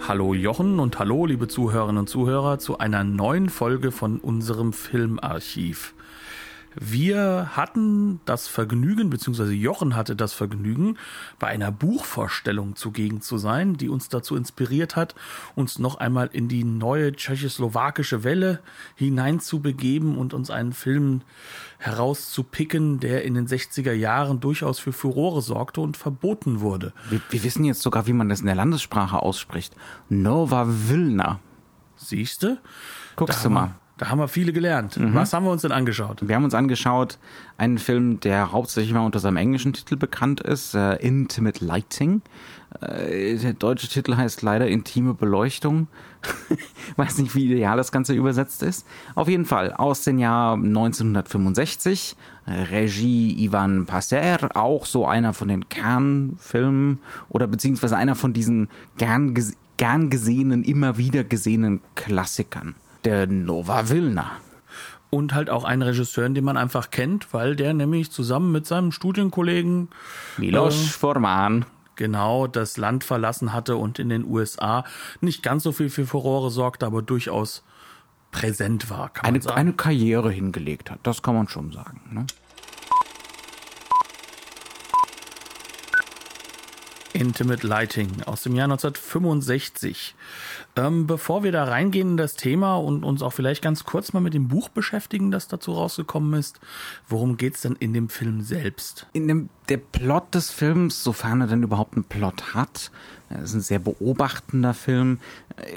Hallo Jochen und hallo liebe Zuhörerinnen und Zuhörer zu einer neuen Folge von unserem Filmarchiv. Wir hatten das Vergnügen, beziehungsweise Jochen hatte das Vergnügen, bei einer Buchvorstellung zugegen zu sein, die uns dazu inspiriert hat, uns noch einmal in die neue tschechoslowakische Welle hineinzubegeben und uns einen Film herauszupicken, der in den 60er Jahren durchaus für Furore sorgte und verboten wurde. Wir, wir wissen jetzt sogar, wie man das in der Landessprache ausspricht. Nova Vilna. Siehste? Guckst du mal. Da haben wir viele gelernt. Mhm. Was haben wir uns denn angeschaut? Wir haben uns angeschaut einen Film, der hauptsächlich mal unter seinem englischen Titel bekannt ist, äh, Intimate Lighting. Äh, der deutsche Titel heißt leider Intime Beleuchtung. Weiß nicht, wie ideal das Ganze übersetzt ist. Auf jeden Fall aus dem Jahr 1965. Regie Ivan Passer, auch so einer von den Kernfilmen oder beziehungsweise einer von diesen gern, gern gesehenen, immer wieder gesehenen Klassikern der Nova Vilna. Und halt auch einen Regisseur, den man einfach kennt, weil der nämlich zusammen mit seinem Studienkollegen Milos äh, Forman genau das Land verlassen hatte und in den USA nicht ganz so viel für Furore sorgte, aber durchaus präsent war. Kann eine, man sagen. eine Karriere hingelegt hat, das kann man schon sagen. Ne? Intimate Lighting aus dem Jahr 1965. Ähm, bevor wir da reingehen in das Thema und uns auch vielleicht ganz kurz mal mit dem Buch beschäftigen, das dazu rausgekommen ist, worum geht es denn in dem Film selbst? In dem der Plot des Films, sofern er denn überhaupt einen Plot hat, ist ein sehr beobachtender Film,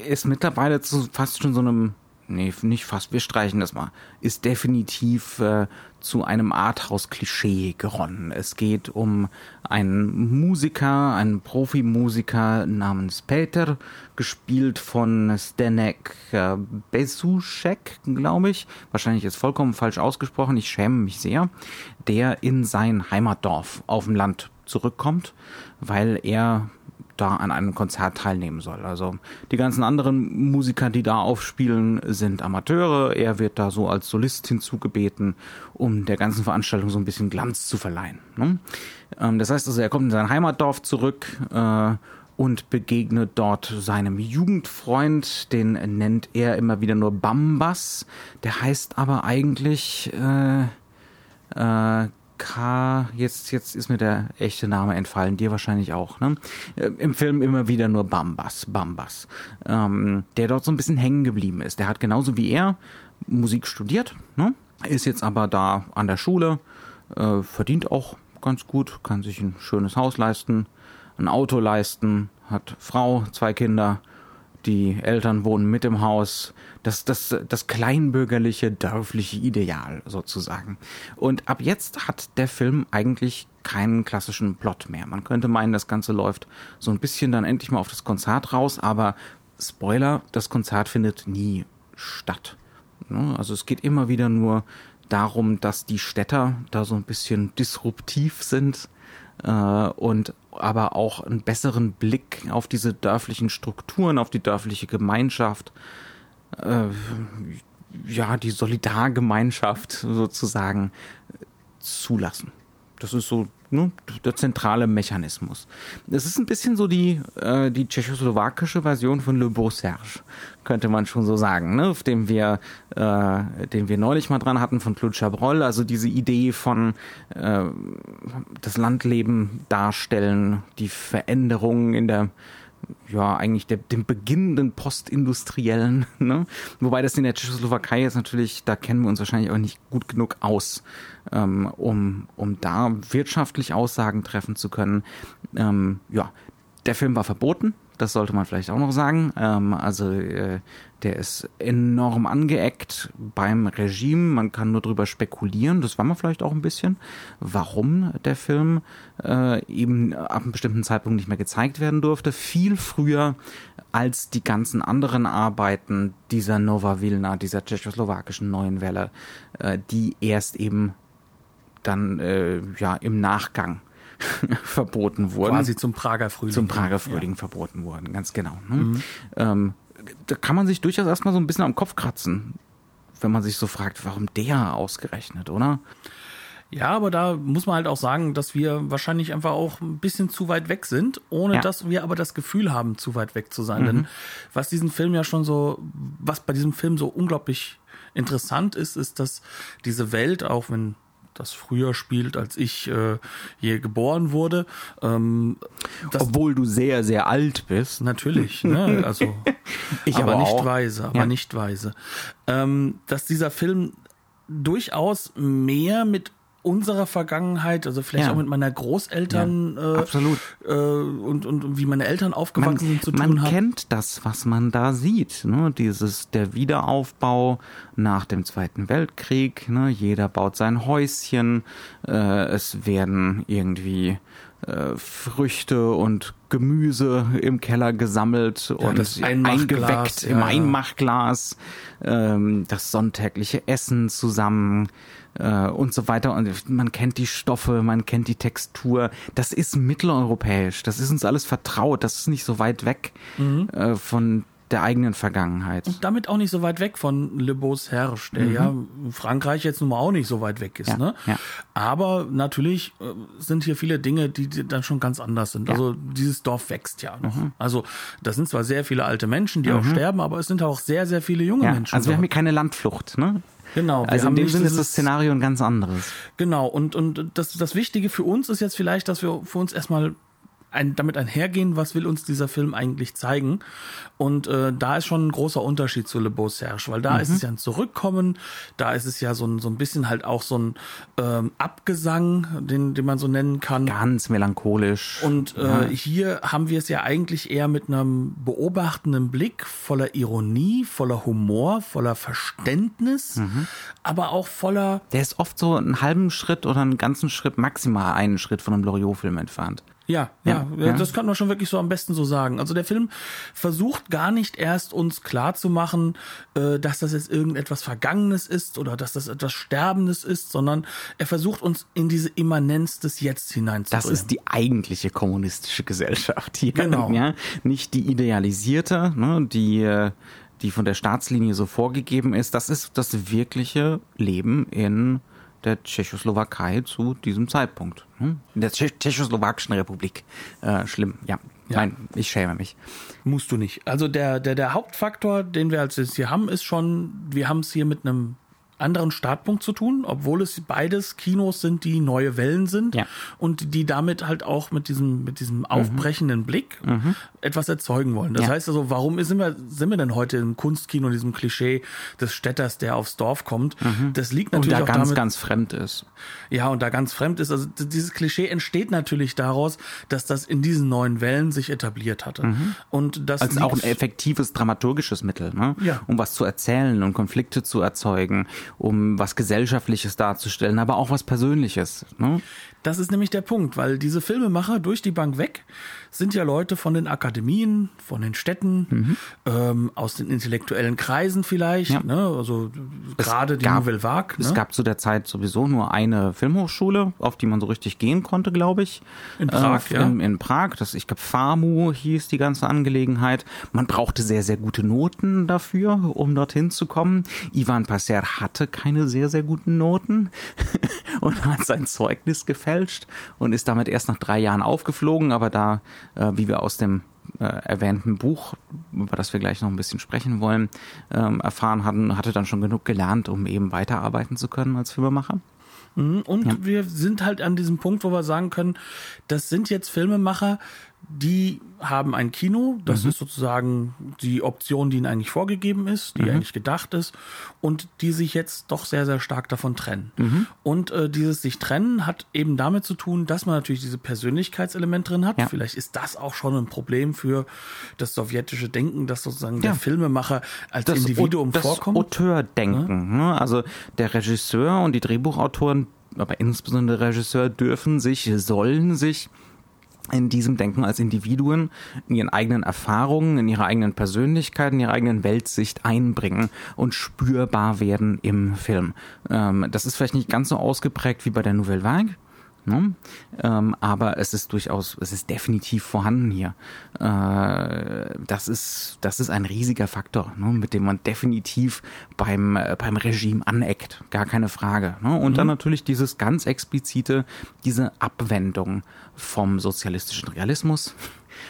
ist mittlerweile zu fast schon so einem nee, nicht fast, wir streichen das mal, ist definitiv äh, zu einem Arthouse-Klischee geronnen. Es geht um einen Musiker, einen Profimusiker namens Peter, gespielt von Stenek äh, Besuschek, glaube ich. Wahrscheinlich ist vollkommen falsch ausgesprochen, ich schäme mich sehr. Der in sein Heimatdorf auf dem Land zurückkommt, weil er da an einem Konzert teilnehmen soll. Also die ganzen anderen Musiker, die da aufspielen, sind Amateure. Er wird da so als Solist hinzugebeten, um der ganzen Veranstaltung so ein bisschen Glanz zu verleihen. Ne? Ähm, das heißt also, er kommt in sein Heimatdorf zurück äh, und begegnet dort seinem Jugendfreund, den nennt er immer wieder nur Bambas. Der heißt aber eigentlich äh, äh, K, jetzt, jetzt ist mir der echte Name entfallen, dir wahrscheinlich auch, ne? Äh, Im Film immer wieder nur Bambas, Bambas, ähm, der dort so ein bisschen hängen geblieben ist. Der hat genauso wie er Musik studiert, ne? Ist jetzt aber da an der Schule, äh, verdient auch ganz gut, kann sich ein schönes Haus leisten, ein Auto leisten, hat Frau, zwei Kinder, die Eltern wohnen mit im Haus, das, das, das kleinbürgerliche, dörfliche Ideal sozusagen. Und ab jetzt hat der Film eigentlich keinen klassischen Plot mehr. Man könnte meinen, das Ganze läuft so ein bisschen dann endlich mal auf das Konzert raus, aber Spoiler, das Konzert findet nie statt. Ne? Also es geht immer wieder nur darum, dass die Städter da so ein bisschen disruptiv sind äh, und aber auch einen besseren Blick auf diese dörflichen Strukturen, auf die dörfliche Gemeinschaft äh, ja, die Solidargemeinschaft sozusagen zulassen. Das ist so ne, der zentrale Mechanismus. Es ist ein bisschen so die, äh, die tschechoslowakische Version von Le Beau Serge, könnte man schon so sagen, ne, auf dem wir, äh, den wir neulich mal dran hatten von Claude Chabrol, also diese Idee von äh, das Landleben darstellen, die Veränderungen in der ja, eigentlich der, dem beginnenden Postindustriellen, ne? Wobei das in der Tschechoslowakei ist natürlich, da kennen wir uns wahrscheinlich auch nicht gut genug aus, ähm, um, um da wirtschaftlich Aussagen treffen zu können. Ähm, ja, der Film war verboten, das sollte man vielleicht auch noch sagen. Ähm, also äh, der ist enorm angeeckt beim Regime. Man kann nur drüber spekulieren, das war man vielleicht auch ein bisschen, warum der Film äh, eben ab einem bestimmten Zeitpunkt nicht mehr gezeigt werden durfte. Viel früher als die ganzen anderen Arbeiten dieser Nova Vilna, dieser tschechoslowakischen neuen Welle, äh, die erst eben dann äh, ja im Nachgang verboten wurden. Quasi zum Prager Frühling. Zum Prager Frühling ja. verboten wurden, ganz genau. Ne? Mhm. Ähm, da kann man sich durchaus erstmal so ein bisschen am Kopf kratzen, wenn man sich so fragt, warum der ausgerechnet, oder? Ja, aber da muss man halt auch sagen, dass wir wahrscheinlich einfach auch ein bisschen zu weit weg sind, ohne ja. dass wir aber das Gefühl haben, zu weit weg zu sein. Mhm. Denn was diesen Film ja schon so, was bei diesem Film so unglaublich interessant ist, ist, dass diese Welt, auch wenn das früher spielt, als ich äh, hier geboren wurde. Ähm, Obwohl du sehr, sehr alt bist. Natürlich, ne? Also ich aber, aber nicht auch. weise, aber ja. nicht weise. Ähm, dass dieser Film durchaus mehr mit unserer Vergangenheit, also vielleicht ja. auch mit meiner Großeltern ja, äh. Äh, und, und wie meine Eltern aufgewachsen man, sind zu tun man hat. Man kennt das, was man da sieht, ne? dieses der Wiederaufbau nach dem Zweiten Weltkrieg. Ne? Jeder baut sein Häuschen, äh, es werden irgendwie äh, Früchte und Gemüse im Keller gesammelt ja, und eingeweckt im ja, Einmachglas, ähm, das sonntägliche Essen zusammen äh, und so weiter. Und man kennt die Stoffe, man kennt die Textur. Das ist mitteleuropäisch. Das ist uns alles vertraut. Das ist nicht so weit weg mhm. äh, von der eigenen Vergangenheit. Und damit auch nicht so weit weg von Le Beau Serge, der mhm. ja Frankreich jetzt nun mal auch nicht so weit weg ist. Ja, ne? Ja. Aber natürlich äh, sind hier viele Dinge, die, dann schon ganz anders sind. Ja. Also dieses Dorf wächst ja noch. Mhm. Also das sind zwar sehr viele alte Menschen, die mhm. auch sterben, aber es sind auch sehr, sehr viele junge Menschen. Also wir haben hier keine Landflucht, ne? Genau. Also in dem Sinne ist das Szenario ein ganz anderes. Genau. Und, und das, das Wichtige für uns ist jetzt vielleicht, dass wir für uns erstmal ein, damit einhergehen, was will uns dieser Film eigentlich zeigen. Und äh, da ist schon ein großer Unterschied zu Le Beau Serge, weil da mhm. ist es ja ein Zurückkommen, da ist es ja so ein, so ein bisschen halt auch so ein ähm, Abgesang, den, den man so nennen kann. Ganz melancholisch. Und äh, ja. hier haben wir es ja eigentlich eher mit einem beobachtenden Blick, voller Ironie, voller Humor, voller Verständnis, mhm. aber auch voller... Der ist oft so einen halben Schritt oder einen ganzen Schritt, maximal einen Schritt von einem Loriot-Film entfernt. Ja, ja, ja, das kann man schon wirklich so am besten so sagen. Also der Film versucht gar nicht erst uns klar zu machen, äh, dass das jetzt irgendetwas Vergangenes ist oder dass das etwas Sterbendes ist, sondern er versucht uns in diese Immanenz des Jetzt hineinzubringen. Das ist die eigentliche kommunistische Gesellschaft hier. Genau. Ja? Nicht die idealisierte, ne, die die von der Staatslinie so vorgegeben ist. Das ist das wirkliche Leben in der Tschechoslowakei zu diesem Zeitpunkt. Hm? In der Tschechoslowakischen Republik. Äh, schlimm, ja. ja. Nein, ich schäme mich. Musst du nicht. Also der, der, der Hauptfaktor, den wir als jetzt hier haben, ist schon, wir haben es hier mit einem anderen Startpunkt zu tun, obwohl es beides Kinos sind, die neue Wellen sind ja. und die damit halt auch mit diesem mit diesem aufbrechenden mhm. Blick mhm. etwas erzeugen wollen. Das ja. heißt also, warum sind wir sind wir denn heute im Kunstkino in diesem Klischee des Städters, der aufs Dorf kommt? Mhm. Das liegt natürlich und da auch ganz damit, ganz fremd ist. Ja, und da ganz fremd ist. Also dieses Klischee entsteht natürlich daraus, dass das in diesen neuen Wellen sich etabliert hatte. Mhm. Und das als auch ein effektives dramaturgisches Mittel, ne? ja. um was zu erzählen und Konflikte zu erzeugen um was Gesellschaftliches darzustellen, aber auch was Persönliches. Ne? Das ist nämlich der Punkt, weil diese Filmemacher durch die Bank weg sind ja Leute von den Akademien, von den Städten, mhm. ähm, aus den intellektuellen Kreisen vielleicht, ja. ne? also gerade die Nouvelle Vague. Ne? Es gab zu der Zeit sowieso nur eine Filmhochschule, auf die man so richtig gehen konnte, glaube ich. In Prag, äh, ja. In, in Prag, das, ich glaube FAMU hieß die ganze Angelegenheit. Man brauchte sehr, sehr gute Noten dafür, um dorthin zu kommen. Ivan Passer hatte keine sehr, sehr guten Noten und hat sein Zeugnis gefälscht und ist damit erst nach drei Jahren aufgeflogen, aber da äh, wie wir aus dem äh, erwähnten Buch, über das wir gleich noch ein bisschen sprechen wollen, ähm, erfahren hatten, hatte dann schon genug gelernt, um eben weiterarbeiten zu können als Filmemacher. Mhm, und ja. wir sind halt an diesem Punkt, wo wir sagen können, das sind jetzt Filmemacher, die haben ein Kino, das Mhm. ist sozusagen die Option, die ihnen eigentlich vorgegeben ist, Mhm. die eigentlich gedacht ist und die sich jetzt doch sehr, sehr stark davon trennen. Mhm. Und äh, dieses sich trennen hat eben damit zu tun, dass man natürlich diese Persönlichkeitselement drin hat. Ja. Vielleicht ist das auch schon ein Problem für das sowjetische Denken, dass sozusagen der Ja. Filmemacher als das, Individuum das vorkommt. Auteurdenken. Ne? Also der Regisseur und die Drehbuchautoren, aber insbesondere der Regisseur, dürfen sich, sollen sich in diesem Denken als Individuen in ihren eigenen Erfahrungen, in ihrer eigenen Persönlichkeit, in ihrer eigenen Weltsicht einbringen und spürbar werden im Film. Ähm, das ist vielleicht nicht ganz so ausgeprägt wie bei der Nouvelle Vague. Ne? Ähm, aber es ist durchaus, es ist definitiv vorhanden hier. Äh, das ist, das ist ein riesiger Faktor, ne? mit dem man definitiv beim, äh, beim Regime aneckt. Gar keine Frage. Ne? Und dann natürlich dieses ganz explizite, diese Abwendung vom sozialistischen Realismus,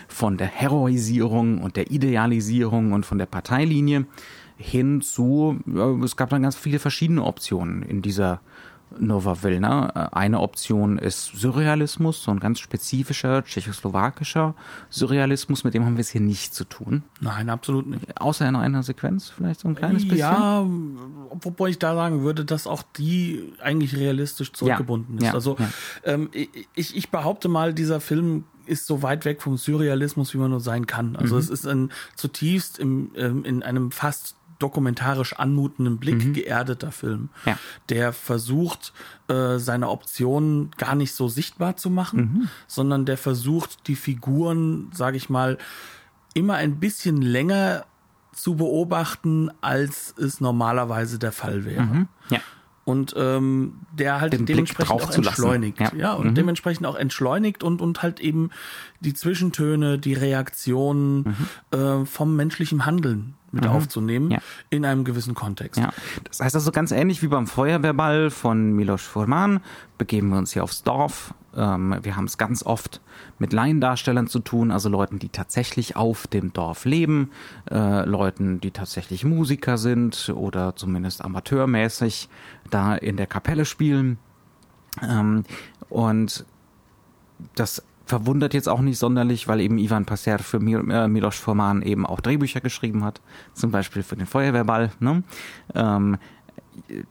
von der Heroisierung und der Idealisierung und von der Parteilinie hin zu, ja, es gab dann ganz viele verschiedene Optionen in dieser Nova Vilna. Eine Option ist Surrealismus, so ein ganz spezifischer tschechoslowakischer Surrealismus, mit dem haben wir es hier nicht zu tun. Nein, absolut nicht. Außer in einer Sequenz, vielleicht so ein kleines bisschen. Ja, wobei ich da sagen würde, dass auch die eigentlich realistisch zurückgebunden Ja, ist. ja, also ja. Ähm, ich, ich behaupte mal, dieser Film ist so weit weg vom Surrealismus, wie man nur sein kann. Also Mhm. es ist ein zutiefst im, ähm, in einem fast dokumentarisch anmutenden Blick geerdeter Film, Mhm. Ja. der versucht, äh, seine Optionen gar nicht so sichtbar zu machen, Mhm. sondern der versucht, die Figuren, sage ich mal, immer ein bisschen länger zu beobachten, als es normalerweise der Fall wäre. Ja. Und ähm, der halt Den dementsprechend auch entschleunigt. Ja. Ja, und dementsprechend auch entschleunigt und, und halt eben die Zwischentöne, die Reaktionen äh, vom menschlichen Handeln mit aufzunehmen Ja. in einem gewissen Kontext. Ja, das heißt also ganz ähnlich wie beim Feuerwehrball von Milos Forman begeben wir uns hier aufs Dorf. Ähm, wir haben es ganz oft mit Laiendarstellern zu tun, also Leuten, die tatsächlich auf dem Dorf leben, äh, Leuten, die tatsächlich Musiker sind oder zumindest amateurmäßig da in der Kapelle spielen. Ähm, und das verwundert jetzt auch nicht sonderlich, weil eben Ivan Passer für Mir, äh, Milos Forman eben auch Drehbücher geschrieben hat, zum Beispiel für den Feuerwehrball. Ne? Ähm,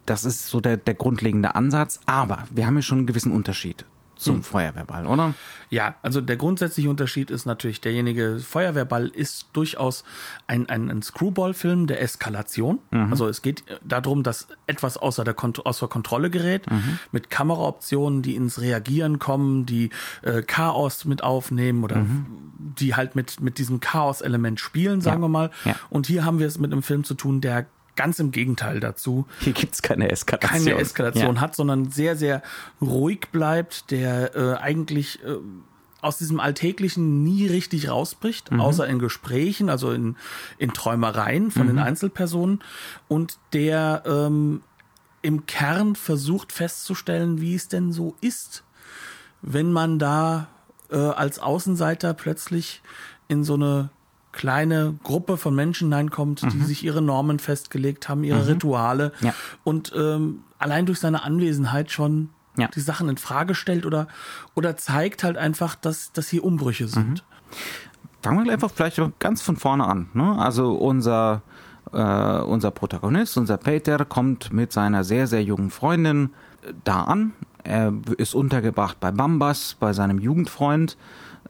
das ist so der, der grundlegende Ansatz, aber wir haben ja schon einen gewissen Unterschied zum Feuerwehrball, oder? Ja, also der grundsätzliche Unterschied ist natürlich derjenige, Feuerwehrball ist durchaus ein, ein, ein Screwball-Film der Eskalation. Also es geht darum, dass etwas außer, der Kont außer Kontrolle gerät, mit Kameraoptionen, die ins Reagieren kommen, die äh, Chaos mit aufnehmen oder die halt mit, mit diesem Chaos-Element spielen, sagen Ja. wir mal. Ja. Und hier haben wir es mit einem Film zu tun, der ganz im Gegenteil dazu Hier gibt's keine Eskalation. keine Eskalation Ja. hat, sondern sehr, sehr ruhig bleibt, der äh, eigentlich äh, aus diesem Alltäglichen nie richtig rausbricht, Mhm. außer in Gesprächen, also in, in Träumereien von Mhm. den Einzelpersonen und der ähm, im Kern versucht festzustellen, wie es denn so ist, wenn man da äh, als Außenseiter plötzlich in so eine kleine Gruppe von Menschen hineinkommt, die sich ihre Normen festgelegt haben, ihre Rituale Ja. und ähm, allein durch seine Anwesenheit schon Ja. die Sachen in Frage stellt oder oder zeigt halt einfach, dass dass hier Umbrüche sind. Fangen wir einfach vielleicht ganz von vorne an. Ne? Also unser, äh, unser Protagonist, unser Peter, kommt mit seiner sehr, sehr jungen Freundin äh, da an. Er ist untergebracht bei Bambas, bei seinem Jugendfreund.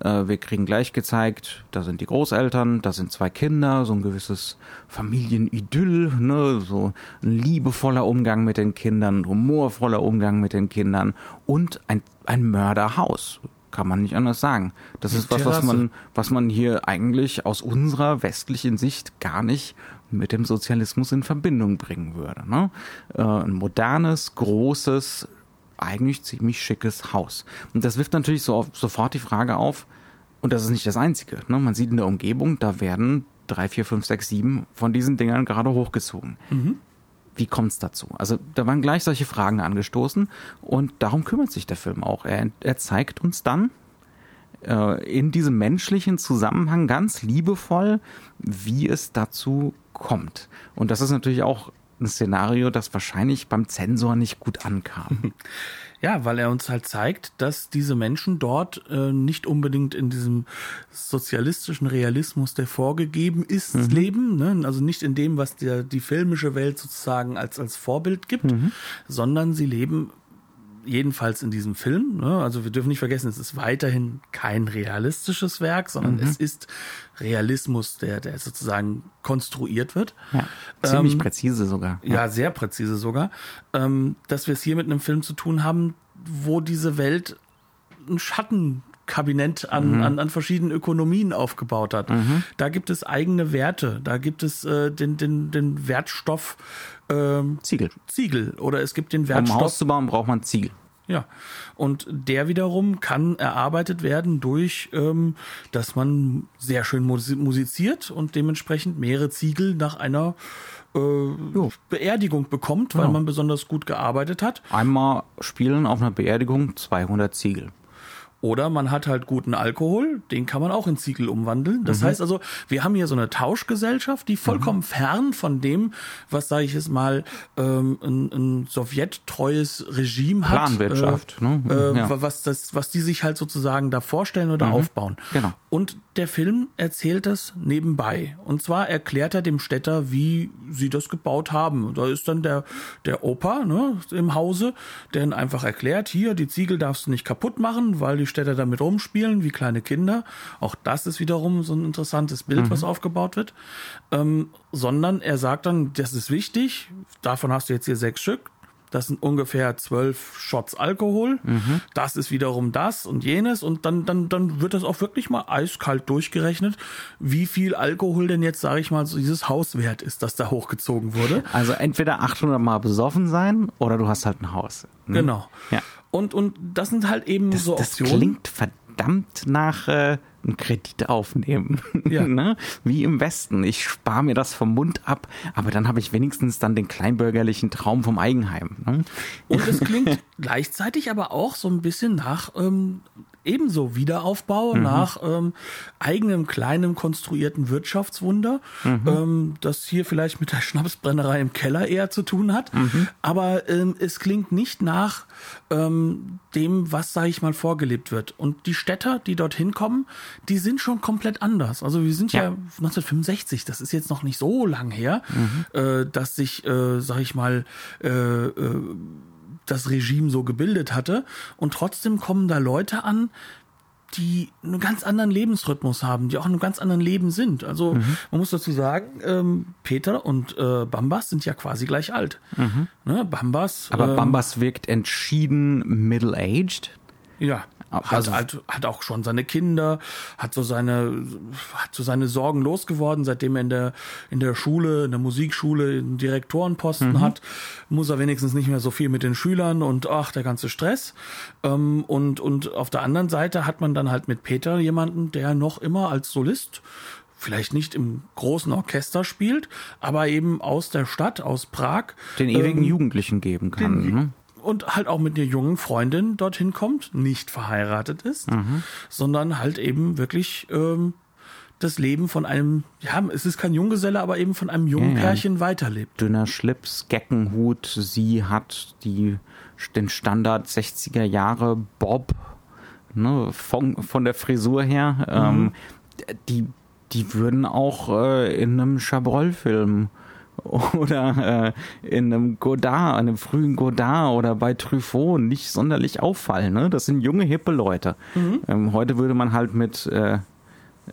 Äh, wir kriegen gleich gezeigt, da sind die Großeltern, da sind zwei Kinder, so ein gewisses Familienidyll, ne? so ein liebevoller Umgang mit den Kindern, ein humorvoller Umgang mit den Kindern und ein, ein Mörderhaus. Kann man nicht anders sagen. Das ist was, was man, was man hier eigentlich aus unserer westlichen Sicht gar nicht mit dem Sozialismus in Verbindung bringen würde. Ne? Äh, ein modernes, großes, eigentlich ziemlich schickes Haus. Und das wirft natürlich so auf, sofort die Frage auf, und das ist nicht das Einzige. Ne? Man sieht in der Umgebung, da werden drei, vier, fünf, sechs, sieben von diesen Dingern gerade hochgezogen. Wie kommt es dazu? Also da waren gleich solche Fragen angestoßen und darum kümmert sich der Film auch. Er, er zeigt uns dann äh, in diesem menschlichen Zusammenhang ganz liebevoll, wie es dazu kommt. Und das ist natürlich auch ein Szenario, das wahrscheinlich beim Zensor nicht gut ankam. Ja, weil er uns halt zeigt, dass diese Menschen dort äh, nicht unbedingt in diesem sozialistischen Realismus, der vorgegeben ist, mhm. leben. Ne? Also nicht in dem, was der, die filmische Welt sozusagen als, als Vorbild gibt, mhm. sondern sie leben jedenfalls in diesem Film. Ne? Also wir dürfen nicht vergessen, es ist weiterhin kein realistisches Werk, sondern mhm. es ist Realismus, der, der sozusagen konstruiert wird. Ja, ziemlich ähm, präzise sogar. Ja. ja, sehr präzise sogar. Ähm, dass wir es hier mit einem Film zu tun haben, wo diese Welt ein Schattenkabinett an, mhm. an, an verschiedenen Ökonomien aufgebaut hat. Mhm. Da gibt es eigene Werte, da gibt es äh, den, den, den Wertstoff ähm, Ziegel. Ziegel. Oder es gibt den Wertstoff. Um Haus zu bauen, braucht man Ziegel. Ja, und der wiederum kann erarbeitet werden durch, ähm, dass man sehr schön musiziert und dementsprechend mehrere Ziegel nach einer äh, Beerdigung bekommt, weil genau. man besonders gut gearbeitet hat. Einmal spielen auf einer Beerdigung 200 Ziegel. Oder man hat halt guten Alkohol, den kann man auch in Ziegel umwandeln. Das mhm. heißt also, wir haben hier so eine Tauschgesellschaft, die vollkommen mhm. fern von dem, was sage ich jetzt mal, ähm, ein, ein sowjettreues Regime hat. Planwirtschaft, äh, ne? Äh, ja. was, das, was die sich halt sozusagen da vorstellen oder mhm. aufbauen. Genau. Und der Film erzählt das nebenbei. Und zwar erklärt er dem Städter, wie sie das gebaut haben. Da ist dann der, der Opa ne, im Hause, der ihn einfach erklärt, hier, die Ziegel darfst du nicht kaputt machen, weil die Städter damit rumspielen, wie kleine Kinder. Auch das ist wiederum so ein interessantes Bild, mhm. was aufgebaut wird. Ähm, sondern er sagt dann, das ist wichtig, davon hast du jetzt hier sechs Stück, das sind ungefähr zwölf Shots Alkohol. Mhm. Das ist wiederum das und jenes. Und dann, dann, dann wird das auch wirklich mal eiskalt durchgerechnet, wie viel Alkohol denn jetzt, sage ich mal, so dieses Haus wert ist, das da hochgezogen wurde. Also entweder 800 Mal besoffen sein oder du hast halt ein Haus. Mhm. Genau. Ja. Und, und das sind halt eben das, so Optionen. Das klingt verdammt nach äh, einen Kredit aufnehmen. Ja. ne? Wie im Westen. Ich spare mir das vom Mund ab, aber dann habe ich wenigstens dann den kleinbürgerlichen Traum vom Eigenheim. Ne? Und es klingt gleichzeitig aber auch so ein bisschen nach ähm, ebenso Wiederaufbau mhm. nach ähm, eigenem kleinem konstruierten Wirtschaftswunder, mhm. ähm, das hier vielleicht mit der Schnapsbrennerei im Keller eher zu tun hat. Mhm. Aber ähm, es klingt nicht nach ähm, dem, was, sage ich mal, vorgelebt wird. Und die Städter, die dorthin kommen, die sind schon komplett anders. Also wir sind ja, ja 1965, das ist jetzt noch nicht so lang her, mhm. äh, dass sich, äh, sage ich mal, äh, äh, das Regime so gebildet hatte. Und trotzdem kommen da Leute an, die einen ganz anderen Lebensrhythmus haben, die auch in einem ganz anderen Leben sind. Also mhm. man muss dazu sagen, ähm, Peter und äh, Bambas sind ja quasi gleich alt. Mhm. Ne, Bambas. Aber ähm, Bambas wirkt entschieden middle-aged. Ja. Hat, also, hat, hat auch schon seine Kinder, hat so seine, hat so seine Sorgen losgeworden, seitdem er in der, in der Schule, in der Musikschule einen Direktorenposten mhm. hat, muss er wenigstens nicht mehr so viel mit den Schülern und ach, der ganze Stress. Ähm, und, und auf der anderen Seite hat man dann halt mit Peter jemanden, der noch immer als Solist vielleicht nicht im großen Orchester spielt, aber eben aus der Stadt, aus Prag. Den ewigen ähm, Jugendlichen geben kann. Den, ne? Und halt auch mit einer jungen Freundin dorthin kommt, nicht verheiratet ist, mhm. sondern halt eben wirklich ähm, das Leben von einem, ja, es ist kein Junggeselle, aber eben von einem jungen ja, Pärchen weiterlebt. Dünner Schlips, Geckenhut, sie hat die, den Standard 60er Jahre Bob, ne, von, von der Frisur her, ähm, mhm. ähm, die, die würden auch äh, in einem Chabrol-Film oder äh, in einem Godard, einem frühen Godard oder bei Truffaut nicht sonderlich auffallen. Ne? Das sind junge, hippe Leute. Mhm. Ähm, heute würde man halt mit äh,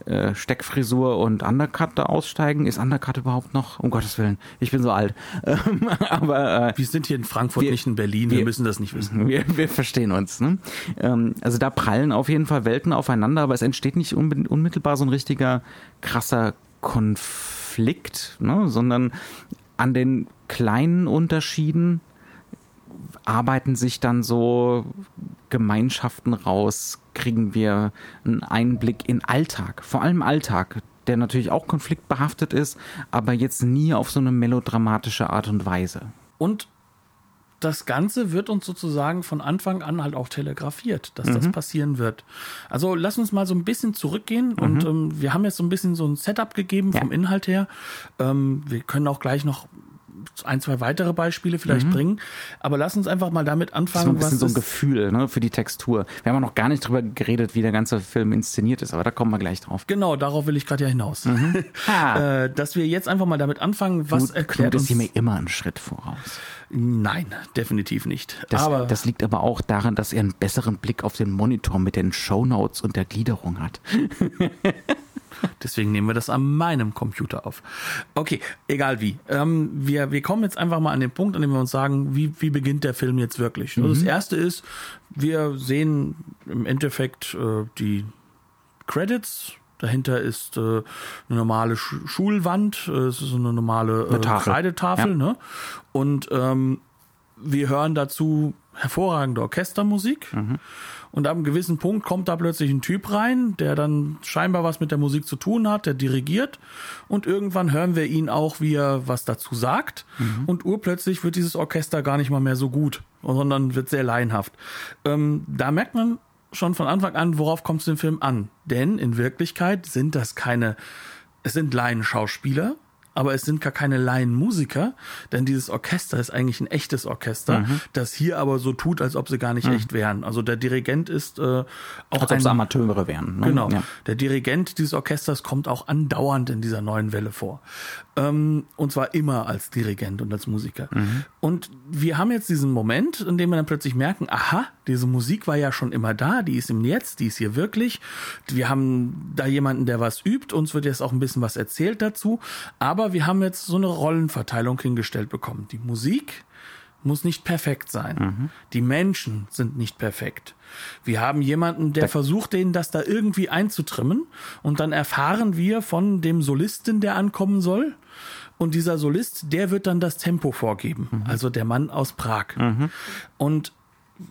äh, Steckfrisur und Undercut da aussteigen. Ist Undercut überhaupt noch? Um Gottes Willen, ich bin so alt. Ähm, aber äh, wir sind hier in Frankfurt, wir, nicht in Berlin. Wir, wir, müssen das nicht wissen. Wir, wir verstehen uns. Ne? Ähm, also da prallen auf jeden Fall Welten aufeinander, aber es entsteht nicht unmittelbar so ein richtiger krasser Konflikt Konflikt, ne, sondern an den kleinen Unterschieden arbeiten sich dann so Gemeinschaften raus, kriegen wir einen Einblick in Alltag, vor allem Alltag, der natürlich auch konfliktbehaftet ist, aber jetzt nie auf so eine melodramatische Art und Weise. Und das Ganze wird uns sozusagen von Anfang an halt auch telegrafiert, dass mhm. das passieren wird. Also lass uns mal so ein bisschen zurückgehen mhm. und ähm, wir haben jetzt so ein bisschen so ein Setup gegeben vom ja. Inhalt her. Ähm, wir können auch gleich noch ein, zwei weitere Beispiele vielleicht mhm. bringen. Aber lass uns einfach mal damit anfangen. Das ist ein bisschen so ein Gefühl ne, für die Textur. Wir haben noch gar nicht drüber geredet, wie der ganze Film inszeniert ist, aber da kommen wir gleich drauf. Genau, darauf will ich gerade ja hinaus. Mhm. äh, dass wir jetzt einfach mal damit anfangen, was Knut, erklärt Knut ist uns... mir immer einen Schritt voraus. Nein, definitiv nicht. Das, aber das liegt aber auch daran, dass er einen besseren Blick auf den Monitor mit den Shownotes und der Gliederung hat. Deswegen nehmen wir das an meinem Computer auf. Okay, egal wie. Ähm, wir, wir kommen jetzt einfach mal an den Punkt, an dem wir uns sagen, wie, wie beginnt der Film jetzt wirklich? Mhm. Das erste ist, wir sehen im Endeffekt äh, die Credits. Dahinter ist äh, eine normale Sch Schulwand, äh, es ist eine normale äh, eine Kreidetafel, ja. ne? Und ähm, wir hören dazu hervorragende Orchestermusik. Mhm. Und ab einem gewissen Punkt kommt da plötzlich ein Typ rein, der dann scheinbar was mit der Musik zu tun hat, der dirigiert. Und irgendwann hören wir ihn auch, wie er was dazu sagt. Mhm. Und urplötzlich wird dieses Orchester gar nicht mal mehr so gut, sondern wird sehr laienhaft. Ähm, da merkt man schon von Anfang an, worauf kommt es dem Film an. Denn in Wirklichkeit sind das keine, es sind Laienschauspieler, aber es sind gar keine Laienmusiker, denn dieses Orchester ist eigentlich ein echtes Orchester, mhm. das hier aber so tut, als ob sie gar nicht mhm. echt wären. Also der Dirigent ist äh, auch als ob es Amateure wären. Ne? Genau. Ja. Der Dirigent dieses Orchesters kommt auch andauernd in dieser neuen Welle vor. Ähm, und zwar immer als Dirigent und als Musiker. Mhm. Und wir haben jetzt diesen Moment, in dem wir dann plötzlich merken, aha, diese Musik war ja schon immer da, die ist im Jetzt, die ist hier wirklich. Wir haben da jemanden, der was übt, uns wird jetzt auch ein bisschen was erzählt dazu, aber aber wir haben jetzt so eine Rollenverteilung hingestellt bekommen. Die Musik muss nicht perfekt sein. Mhm. Die Menschen sind nicht perfekt. Wir haben jemanden, der versucht, denen das da irgendwie einzutrimmen. Und dann erfahren wir von dem Solisten, der ankommen soll. Und dieser Solist, der wird dann das Tempo vorgeben. Mhm. Also der Mann aus Prag. Mhm. Und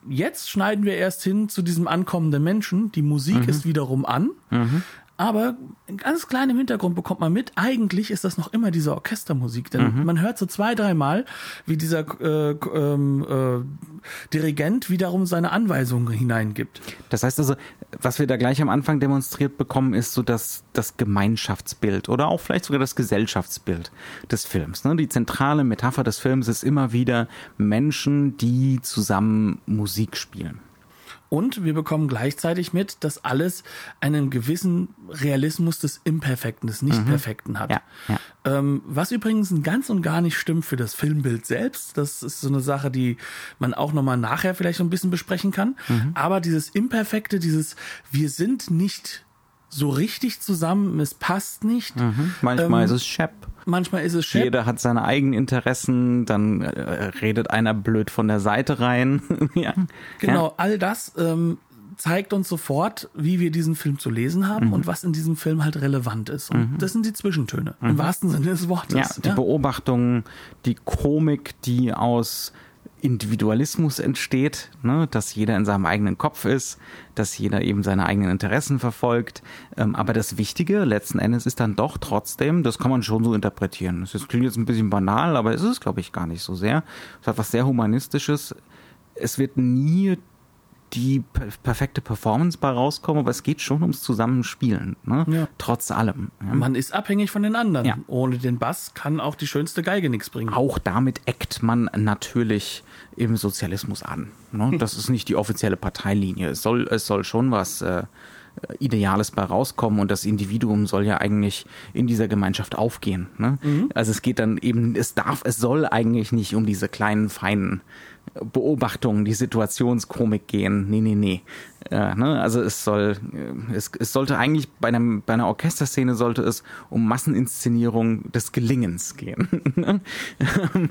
jetzt schneiden wir erst hin zu diesem ankommenden Menschen. Die Musik mhm. ist wiederum an. Aber ganz klein im Hintergrund bekommt man mit, eigentlich ist das noch immer diese Orchestermusik. Denn mhm. man hört so zwei, dreimal, wie dieser äh, ähm, äh, Dirigent wiederum seine Anweisungen hineingibt. Das heißt also, was wir da gleich am Anfang demonstriert bekommen, ist so das, das Gemeinschaftsbild oder auch vielleicht sogar das Gesellschaftsbild des Films. Ne? Die zentrale Metapher des Films ist immer wieder Menschen, die zusammen Musik spielen. Und wir bekommen gleichzeitig mit, dass alles einen gewissen Realismus des Imperfekten, des Nicht-Perfekten hat. Ja, ja. Ähm, was übrigens ganz und gar nicht stimmt für das Filmbild selbst. Das ist so eine Sache, die man auch nochmal nachher vielleicht so ein bisschen besprechen kann. Mhm. Aber dieses Imperfekte, dieses Wir sind nicht so richtig zusammen, es passt nicht. Mhm. Manchmal ähm, ist es Shep. Manchmal ist es Shep. Jeder hat seine eigenen Interessen, dann äh, redet einer blöd von der Seite rein. ja. Genau, ja. all das ähm, zeigt uns sofort, wie wir diesen Film zu lesen haben mhm. und was in diesem Film halt relevant ist. Und mhm. das sind die Zwischentöne, im mhm. wahrsten Sinne des Wortes. Ja, die ja. Beobachtungen, die Komik, die aus Individualismus entsteht, ne, dass jeder in seinem eigenen Kopf ist, dass jeder eben seine eigenen Interessen verfolgt. Ähm, aber das Wichtige letzten Endes ist dann doch trotzdem, das kann man schon so interpretieren. Das klingt jetzt ein bisschen banal, aber es ist, glaube ich, gar nicht so sehr. Es hat was sehr Humanistisches. Es wird nie die perfekte Performance bei rauskommen, aber es geht schon ums Zusammenspielen, ne? Ja. trotz allem. Ja. Man ist abhängig von den anderen. Ja. Ohne den Bass kann auch die schönste Geige nichts bringen. Auch damit eckt man natürlich im Sozialismus an. Ne? Das ist nicht die offizielle Parteilinie. Es soll, es soll schon was äh, Ideales bei rauskommen und das Individuum soll ja eigentlich in dieser Gemeinschaft aufgehen. Ne? Mhm. Also es geht dann eben, es darf, es soll eigentlich nicht um diese kleinen, feinen Beobachtungen, die Situationskomik gehen. Nee, nee, nee. Äh, ne? Also es soll, äh, es, es sollte eigentlich bei, einem, bei einer Orchesterszene sollte es um Masseninszenierung des Gelingens gehen. Ne?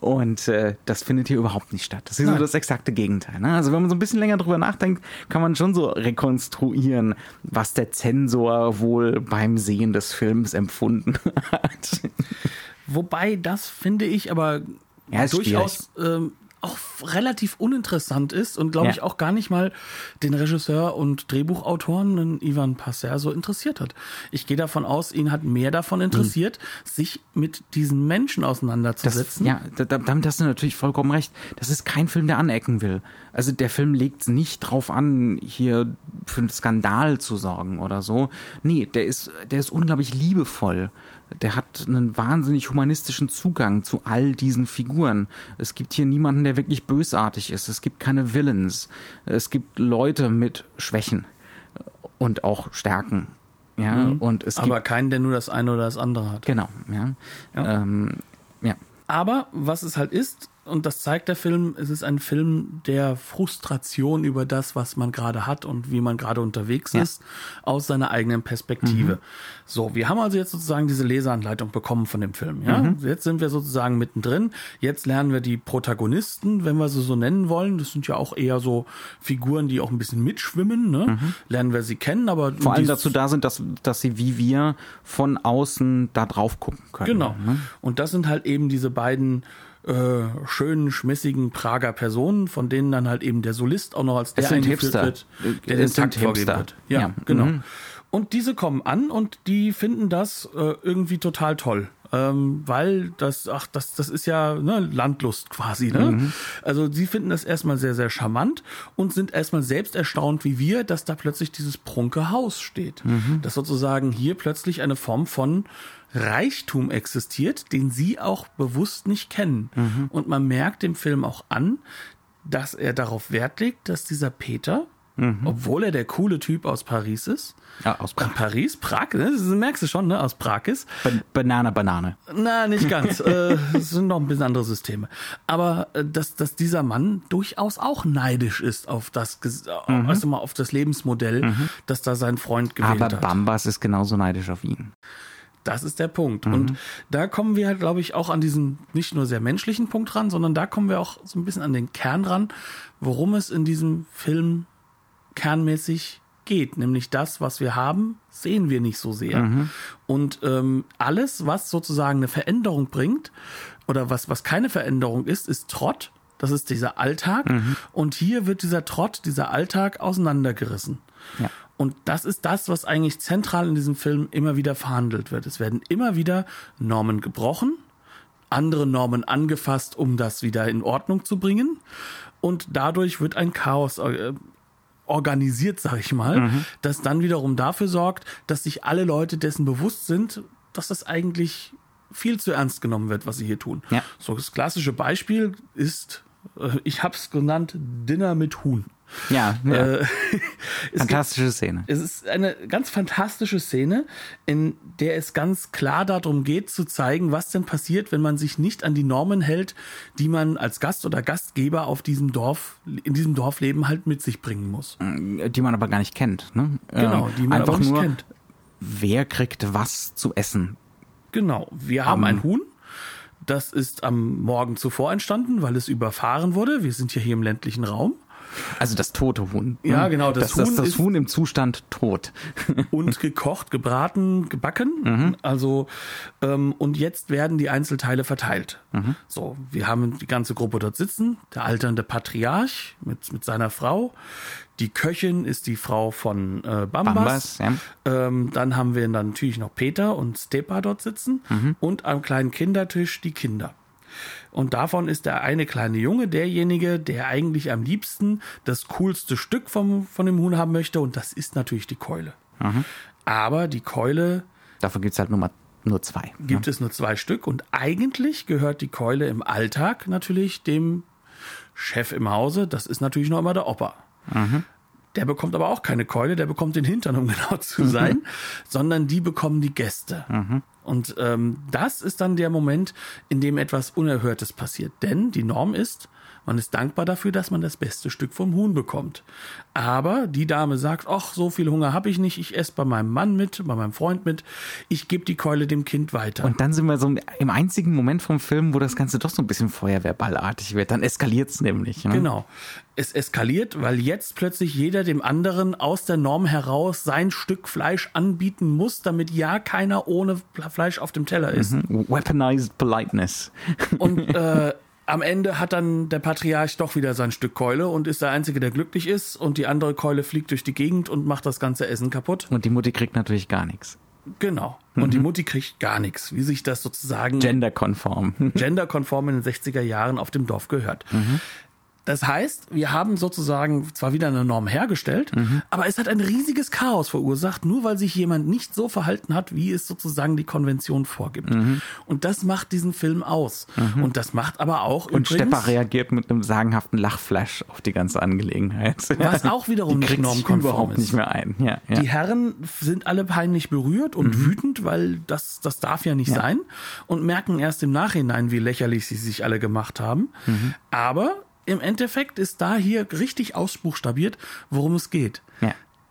Und äh, das findet hier überhaupt nicht statt. Das ist Nein. so das exakte Gegenteil. Ne? Also wenn man so ein bisschen länger drüber nachdenkt, kann man schon so rekonstruieren, was der Zensor wohl beim Sehen des Films empfunden hat. Wobei das finde ich aber ja, durchaus ähm, auch relativ uninteressant ist und glaube Ja. ich auch gar nicht mal den Regisseur und Drehbuchautoren Ivan Passer so interessiert hat. Ich gehe davon aus, ihn hat mehr davon interessiert, sich mit diesen Menschen Das, auseinanderzusetzen. ja, da, da- damit hast du natürlich vollkommen recht. Das ist kein Film, der anecken will. Also der Film legt nicht drauf an, hier für einen Skandal zu sorgen oder so. Nee, der ist, der ist unglaublich liebevoll. Der hat einen wahnsinnig humanistischen Zugang zu all diesen Figuren. Es gibt hier niemanden, der wirklich bösartig ist. Es gibt keine Villains. Es gibt Leute mit Schwächen und auch Stärken. Ja, und es gibt aber keinen, der nur das eine oder das andere hat. genau, ja. Ja. Ähm, ja. Aber was es halt ist, und das zeigt der Film, es ist ein Film der Frustration über das, was man gerade hat und wie man gerade unterwegs Ja. Mhm. ist, aus seiner eigenen Perspektive. So, wir haben also jetzt sozusagen diese Leseanleitung bekommen von dem Film. Ja? Mhm. Jetzt sind wir sozusagen mittendrin. Jetzt lernen wir die Protagonisten, wenn wir sie so nennen wollen. Das sind ja auch eher so Figuren, die auch ein bisschen mitschwimmen. Ne? Lernen wir sie kennen, aber Mhm. Vor allem dazu da sind, dass, dass sie wie wir von außen da drauf gucken können. Genau. Ne? Und das sind halt eben diese beiden äh, schönen, schmissigen Prager Personen, von denen dann halt eben der Solist auch noch als der eingeführt Hipster. wird, der den es sind Takt vorgeben wird. Ja, Ja. genau. Mhm. Und diese kommen an und die finden das äh, irgendwie total toll. Ähm, weil das, ach, das, das ist ja ne, Landlust quasi. Ne? Mhm. Also sie finden das erstmal sehr, sehr charmant und sind erstmal selbst erstaunt wie wir, dass da plötzlich dieses prunke Haus steht. Mhm. Dass sozusagen hier plötzlich eine Form von Reichtum existiert, den sie auch bewusst nicht kennen. Mhm. Und man merkt dem Film auch an, dass er darauf Wert legt, dass dieser Peter, Mhm. obwohl er der coole Typ aus Paris ist, Ja, aus äh, Prag. Paris, Prag, ne? das merkst du schon, ne? aus Prag ist, Ba Banane, Banane. na, nicht ganz. äh, es sind noch ein bisschen andere Systeme. Aber äh, dass, dass dieser Mann durchaus auch neidisch ist auf das, äh, Mhm. also mal auf das Lebensmodell, das da sein Freund gewählt Aber hat. Bambas ist genauso neidisch auf ihn. Das ist der Punkt. Und da kommen wir halt, glaube ich, auch an diesen nicht nur sehr menschlichen Punkt ran, sondern da kommen wir auch so ein bisschen an den Kern ran, worum es in diesem Film kernmäßig geht. Nämlich das, was wir haben, sehen wir nicht so sehr. Und ähm, alles, was sozusagen eine Veränderung bringt oder was, was keine Veränderung ist, ist Trott. Das ist dieser Alltag. Und hier wird dieser Trott, dieser Alltag auseinandergerissen. Ja. Und das ist das, was eigentlich zentral in diesem Film immer wieder verhandelt wird. Es werden immer wieder Normen gebrochen, andere Normen angefasst, um das wieder in Ordnung zu bringen. Und dadurch wird ein Chaos äh, organisiert, sag ich mal, das dann wiederum dafür sorgt, dass sich alle Leute dessen bewusst sind, dass das eigentlich viel zu ernst genommen wird, was sie hier tun. Ja. So das klassische Beispiel ist, äh, ich habe es genannt, Dinner mit Huhn. Ja, ja. Äh, es gibt- fantastische Szene. es ist eine ganz fantastische Szene, in der es ganz klar darum geht, zu zeigen, was denn passiert, wenn man sich nicht an die Normen hält, die man als Gast oder Gastgeber auf diesem Dorf, in diesem Dorfleben halt mit sich bringen muss. Die man aber gar nicht kennt. Ne? Genau, Ähm, die man einfach aber nicht nur, kennt. wer kriegt was zu essen. Genau. Wir haben ein Huhn. Das ist am Morgen zuvor entstanden, weil es überfahren wurde. Wir sind ja hier im ländlichen Raum. Also das tote Huhn. Ja, ne? genau, das Das, das, Huhn das ist- Huhn im Zustand tot. und gekocht, gebraten, gebacken. Also ähm, und jetzt werden die Einzelteile verteilt. So, wir haben die ganze Gruppe dort sitzen. Der alternde Patriarch mit mit seiner Frau. Die Köchin ist die Frau von äh, Bambas. Bambas, ja. ähm, dann haben wir dann natürlich noch Peter und Stepa dort sitzen und am kleinen Kindertisch die Kinder. Und davon ist der eine kleine Junge derjenige, der eigentlich am liebsten das coolste Stück vom, von dem Huhn haben möchte. Und das ist natürlich die Keule. Aber die Keule Dafür gibt's halt nur, mal, nur zwei. gibt es nur zwei Stück. Und eigentlich gehört die Keule im Alltag natürlich dem Chef im Hause. Das ist natürlich noch immer der Opa. Der bekommt aber auch keine Keule, der bekommt den Hintern, um genau zu sein, sondern die bekommen die Gäste. Und ähm, das ist dann der Moment, in dem etwas Unerhörtes passiert. Denn die Norm ist, man ist dankbar dafür, dass man das beste Stück vom Huhn bekommt. Aber die Dame sagt, ach, so viel Hunger habe ich nicht, ich esse bei meinem Mann mit, bei meinem Freund mit, ich gebe die Keule dem Kind weiter. Und dann sind wir so im einzigen Moment vom Film, wo das Ganze doch so ein bisschen Feuerwehrballartig wird. Dann eskaliert's nämlich. Ne? Genau. Es eskaliert, weil jetzt plötzlich jeder dem anderen aus der Norm heraus sein Stück Fleisch anbieten muss, damit ja keiner ohne Fleisch auf dem Teller ist. Weaponized Politeness. Und äh, am Ende hat dann der Patriarch doch wieder sein Stück Keule und ist der Einzige, der glücklich ist und die andere Keule fliegt durch die Gegend und macht das ganze Essen kaputt. Und die Mutti kriegt natürlich gar nichts. Genau. Und mhm. die Mutti kriegt gar nichts, wie sich das sozusagen genderkonform genderkonform in den 60er Jahren auf dem Dorf gehört. Mhm. Das heißt, wir haben sozusagen zwar wieder eine Norm hergestellt, mhm. aber es hat ein riesiges Chaos verursacht, nur weil sich jemand nicht so verhalten hat, wie es sozusagen die Konvention vorgibt. Mhm. Und das macht diesen Film aus. Mhm. Und das macht aber auch Und Stepper reagiert mit einem sagenhaften Lachflash auf die ganze Angelegenheit. Was auch wiederum die nicht normkonform überhaupt ist. nicht mehr ein. Ja, ja. Die Herren sind alle peinlich berührt und mhm. wütend, weil das, das darf ja nicht ja. sein und merken erst im Nachhinein, wie lächerlich sie sich alle gemacht haben. Mhm. Aber im Endeffekt ist da hier richtig ausbuchstabiert, worum es geht.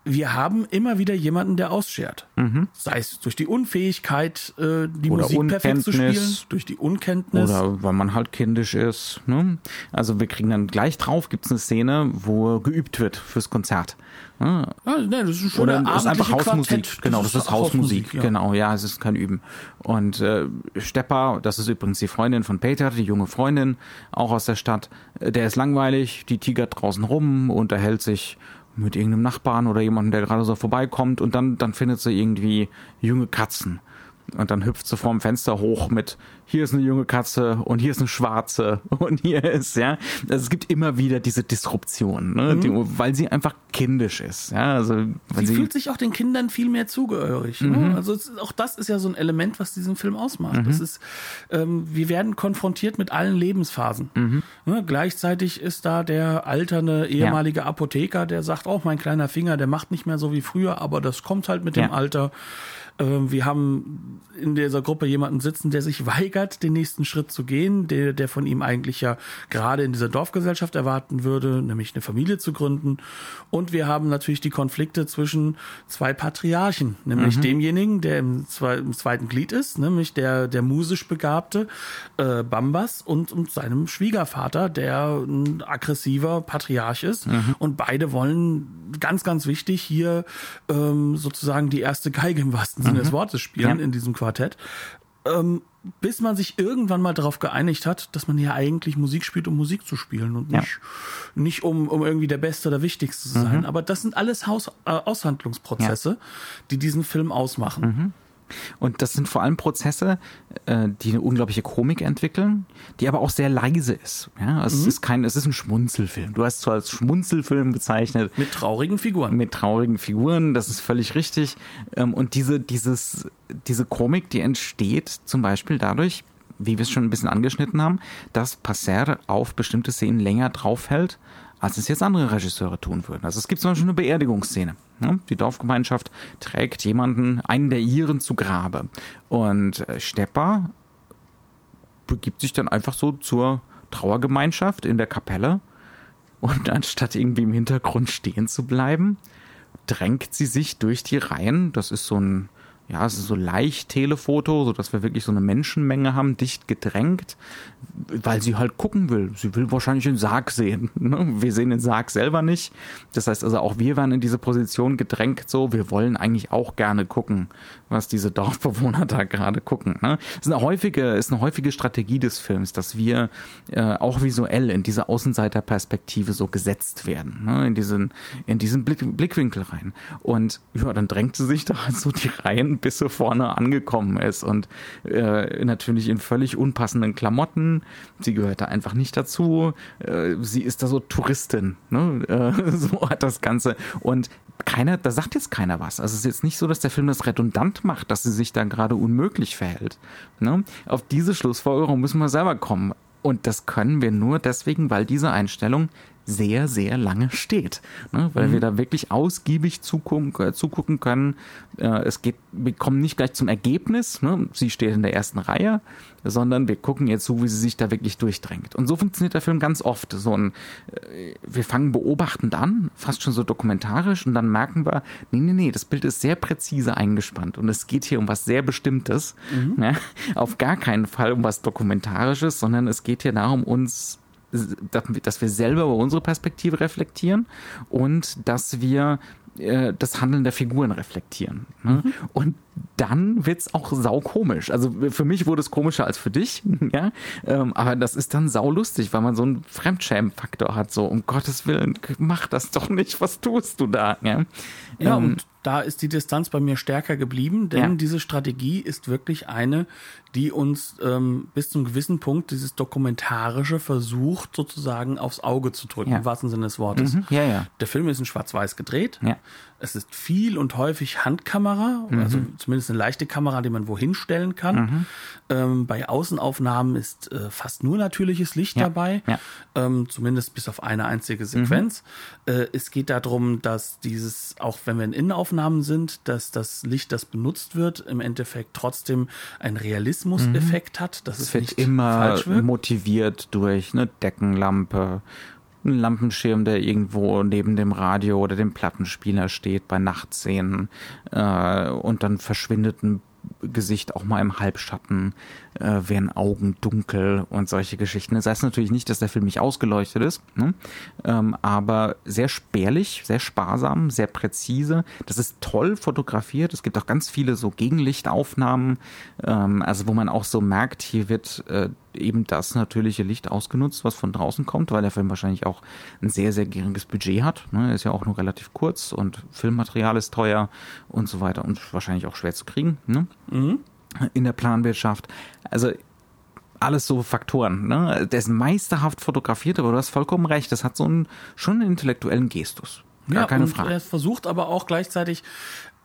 Wir haben immer wieder jemanden, der ausschert. Mhm. Sei es durch die Unfähigkeit, äh, die oder Musik perfekt zu spielen, durch die Unkenntnis. Oder weil man halt kindisch ist. Ne? Also wir kriegen dann gleich drauf, gibt es eine Szene, wo geübt wird fürs Konzert. Ah. Ja, nee, das ist schon Oder ist einfach Hausmusik. Quartett. Genau, das, das ist, Hausmusik. Hausmusik ja. Genau, ja, es ist kein Üben. Und äh, Stepper, das ist übrigens die Freundin von Peter, die junge Freundin, auch aus der Stadt. Äh, der ist langweilig, die tigert draußen rum, unterhält sich mit irgendeinem Nachbarn oder jemandem, der gerade so vorbeikommt und dann, dann findet sie irgendwie junge Katzen. Und dann hüpft sie vorm Fenster hoch mit hier ist eine junge Katze und hier ist eine schwarze und hier ist, ja. Also es gibt immer wieder diese Disruption, ne? Mhm. Die, weil sie einfach kindisch ist, ja. Also, sie, sie, fühlt sich auch den Kindern viel mehr zugehörig. Ne? Mhm. Ne? Also es, auch das ist ja so ein Element, was diesen Film ausmacht. Mhm. Das ist, ähm, wir werden konfrontiert mit allen Lebensphasen. Mhm. Ne? Gleichzeitig ist da der alterne ehemalige ja. Apotheker, der sagt, oh, mein kleiner Finger, der macht nicht mehr so wie früher, aber das kommt halt mit dem ja. Alter. Ähm, wir haben in dieser Gruppe jemanden sitzen, der sich weigert, den nächsten Schritt zu gehen, der, der von ihm eigentlich ja gerade in dieser Dorfgesellschaft erwarten würde, nämlich eine Familie zu gründen. Und wir haben natürlich die Konflikte zwischen zwei Patriarchen, nämlich mhm. demjenigen, der im, zwei, im, zweiten Glied ist, nämlich der, der musisch Begabte äh, Bambas und, und seinem Schwiegervater, der ein aggressiver Patriarch ist. Mhm. Und beide wollen ganz, ganz wichtig hier ähm, sozusagen die erste Geige im wahrsten Sinne mhm. des Wortes spielen ja. in diesem Quartett. Ähm, bis man sich irgendwann mal darauf geeinigt hat, dass man ja eigentlich Musik spielt, um Musik zu spielen und nicht, ja. nicht um, um irgendwie der Beste oder Wichtigste zu sein. Mhm. Aber das sind alles Haus, äh, Aushandlungsprozesse, ja. die diesen Film ausmachen. Mhm. Und das sind vor allem Prozesse, äh, die eine unglaubliche Komik entwickeln, die aber auch sehr leise ist. Ja, es mhm. ist kein, es ist ein Schmunzelfilm. Du hast es zwar als Schmunzelfilm bezeichnet. Mit traurigen Figuren. Mit traurigen Figuren, das ist völlig richtig. Ähm, und diese, dieses, diese Komik, die entsteht zum Beispiel dadurch, wie wir es schon ein bisschen angeschnitten haben, dass Passer auf bestimmte Szenen länger draufhält, als es jetzt andere Regisseure tun würden. Also es gibt zum Beispiel eine Beerdigungsszene. Die Dorfgemeinschaft trägt jemanden, einen der ihren, zu Grabe. Und äh, Stepper begibt sich dann einfach so zur Trauergemeinschaft in der Kapelle. Und anstatt irgendwie im Hintergrund stehen zu bleiben, drängt sie sich durch die Reihen. Das ist so ein ja, es ist so leicht Telefoto, so dass wir wirklich so eine Menschenmenge haben, dicht gedrängt, weil sie halt gucken will. Sie will wahrscheinlich den Sarg sehen. Ne? Wir sehen den Sarg selber nicht. Das heißt also auch wir werden in diese Position gedrängt so. Wir wollen eigentlich auch gerne gucken, was diese Dorfbewohner da gerade gucken. Ne? Das ist eine häufige, ist eine häufige Strategie des Films, dass wir äh, auch visuell in diese Außenseiterperspektive so gesetzt werden, ne? in diesen, in diesen Blick, Blickwinkel rein. Und ja, dann drängt sie sich da halt so die Reihen bis sie vorne angekommen ist und äh, natürlich in völlig unpassenden Klamotten. Sie gehört da einfach nicht dazu. Äh, sie ist da so Touristin. Ne? Äh, so hat das Ganze. Und keiner, da sagt jetzt keiner was. Also es ist jetzt nicht so, dass der Film das redundant macht, dass sie sich da gerade unmöglich verhält. Ne? Auf diese Schlussfolgerung müssen wir selber kommen. Und das können wir nur deswegen, weil diese Einstellung sehr, sehr lange steht. Ne? Weil mhm. wir da wirklich ausgiebig zugucken, äh, zugucken können. Äh, es geht, wir kommen nicht gleich zum Ergebnis, ne? sie steht in der ersten Reihe, sondern wir gucken jetzt zu, wie sie sich da wirklich durchdrängt. Und so funktioniert der Film ganz oft. So ein, äh, wir fangen beobachtend an, fast schon so dokumentarisch, und dann merken wir, nee, nee, nee, das Bild ist sehr präzise eingespannt und es geht hier um was sehr Bestimmtes. Mhm. Ja? Auf gar keinen Fall um was Dokumentarisches, sondern es geht hier darum, uns dass wir selber über unsere Perspektive reflektieren und dass wir äh, das Handeln der Figuren reflektieren. Ne? Mhm. Und dann wird's auch saukomisch. Also für mich wurde es komischer als für dich, ja. Ähm, aber das ist dann saulustig, weil man so einen Fremdschämen-Faktor hat. So, um Gottes Willen, mach das doch nicht, was tust du da? Ja, ja ähm, und da ist die Distanz bei mir stärker geblieben, denn Ja. diese Strategie ist wirklich eine, die uns ähm, bis zum gewissen Punkt dieses Dokumentarische versucht, sozusagen aufs Auge zu drücken, Ja. im wahrsten Sinne des Wortes. Mhm, ja, ja. Der Film ist in Schwarz-Weiß gedreht. Ja. Es ist viel und häufig Handkamera, also Mhm. Zumindest eine leichte Kamera, die man wohin stellen kann. Ähm, bei Außenaufnahmen ist äh, fast nur natürliches Licht Ja, dabei, ja. ähm, zumindest bis auf eine einzige Sequenz. Äh, es geht darum, dass dieses, auch wenn wir in Innenaufnahmen sind, dass das Licht, das benutzt wird, im Endeffekt trotzdem einen Realismus-Effekt hat, dass es, wird nicht immer motiviert durch eine Deckenlampe, einen Lampenschirm, der irgendwo neben dem Radio oder dem Plattenspieler steht bei Nachtszenen äh, und dann verschwindet ein Gesicht auch mal im Halbschatten, äh, werden Augen dunkel und solche Geschichten. Das heißt natürlich nicht, dass der Film nicht ausgeleuchtet ist, ne? ähm, aber sehr spärlich, sehr sparsam, sehr präzise. Das ist toll fotografiert. Es gibt auch ganz viele so Gegenlichtaufnahmen, ähm, also wo man auch so merkt, hier wird äh, eben das natürliche Licht ausgenutzt, was von draußen kommt, weil der Film wahrscheinlich auch ein sehr, sehr geringes Budget hat. Ne? Er ist ja auch nur relativ kurz und Filmmaterial ist teuer und so weiter und wahrscheinlich auch schwer zu kriegen ne? in der Planwirtschaft. Also alles so Faktoren. Ne? Der ist meisterhaft fotografiert, aber du hast vollkommen recht. Das hat so einen schon einen intellektuellen Gestus. Gar keine und Frage. Er versucht aber auch gleichzeitig,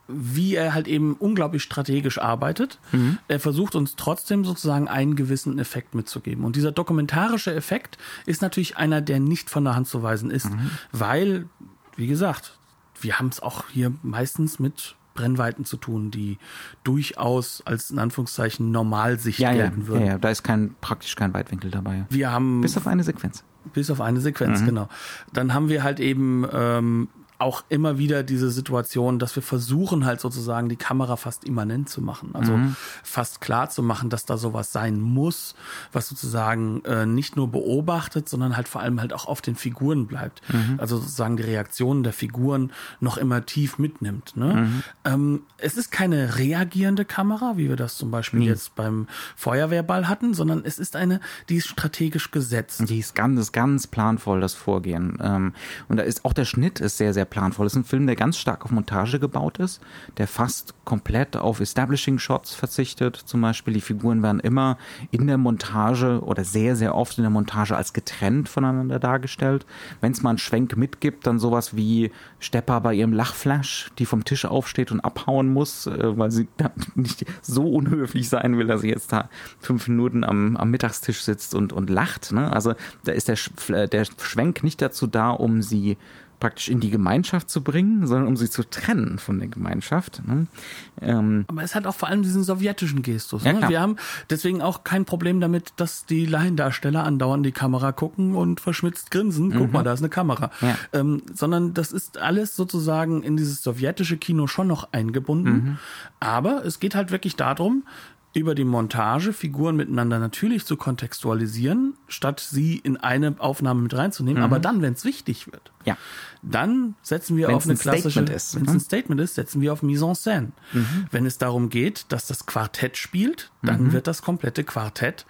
wie er halt eben unglaublich strategisch arbeitet. Mhm. Er versucht uns trotzdem sozusagen einen gewissen Effekt mitzugeben. Und dieser dokumentarische Effekt ist natürlich einer, der nicht von der Hand zu weisen ist, Mhm. weil, wie gesagt, wir haben es auch hier meistens mit Brennweiten zu tun, die durchaus als in Anführungszeichen Normalsicht ja, ja, gelten ja, würden. ja, da ist kein praktisch kein Weitwinkel dabei. Wir haben Bis auf eine Sequenz. bis auf eine Sequenz, Mhm. genau. Dann haben wir halt eben ähm, auch immer wieder diese Situation, dass wir versuchen halt sozusagen die Kamera fast immanent zu machen. Also Mhm. fast klar zu machen, dass da sowas sein muss, was sozusagen äh, nicht nur beobachtet, sondern halt vor allem halt auch auf den Figuren bleibt. Mhm. Also sozusagen die Reaktionen der Figuren noch immer tief mitnimmt. Ne? Mhm. Ähm, es ist keine reagierende Kamera, wie wir das zum Beispiel jetzt beim Feuerwehrball hatten, sondern es ist eine, die ist strategisch gesetzt. Die ist ganz, ganz planvoll, das Vorgehen. Ähm, und da ist auch der Schnitt ist sehr, sehr planvoll. Das ist ein Film, der ganz stark auf Montage gebaut ist, der fast komplett auf Establishing Shots verzichtet. Zum Beispiel, die Figuren werden immer in der Montage oder sehr, sehr oft in der Montage als getrennt voneinander dargestellt. Wenn es mal einen Schwenk mitgibt, dann sowas wie Stepper bei ihrem Lachflash, die vom Tisch aufsteht und abhauen muss, äh, weil sie nicht so unhöflich sein will, dass sie jetzt da fünf Minuten am, am Mittagstisch sitzt und, und lacht. Ne? Also da ist der, der Schwenk nicht dazu da, um sie praktisch in die Gemeinschaft zu bringen, sondern um sie zu trennen von der Gemeinschaft. Ne? Ähm, Aber es hat auch vor allem diesen sowjetischen Gestus. Ja, ne? Wir haben deswegen auch kein Problem damit, dass die Laiendarsteller andauernd die Kamera gucken und verschmitzt grinsen. Guck mal, da ist eine Kamera. Mhm. Ja. Ähm, sondern das ist alles sozusagen in dieses sowjetische Kino schon noch eingebunden. Mhm. Aber es geht halt wirklich darum, über die Montage Figuren miteinander natürlich zu kontextualisieren, statt sie in eine Aufnahme mit reinzunehmen. Aber dann, wenn es wichtig wird, Mhm. ja. dann setzen wir Wenn's auf eine ein klassische, wenn es ne? Mhm. ein Statement ist, setzen wir auf Mise en scène. Wenn es darum geht, dass das Quartett spielt, dann wird das komplette Quartett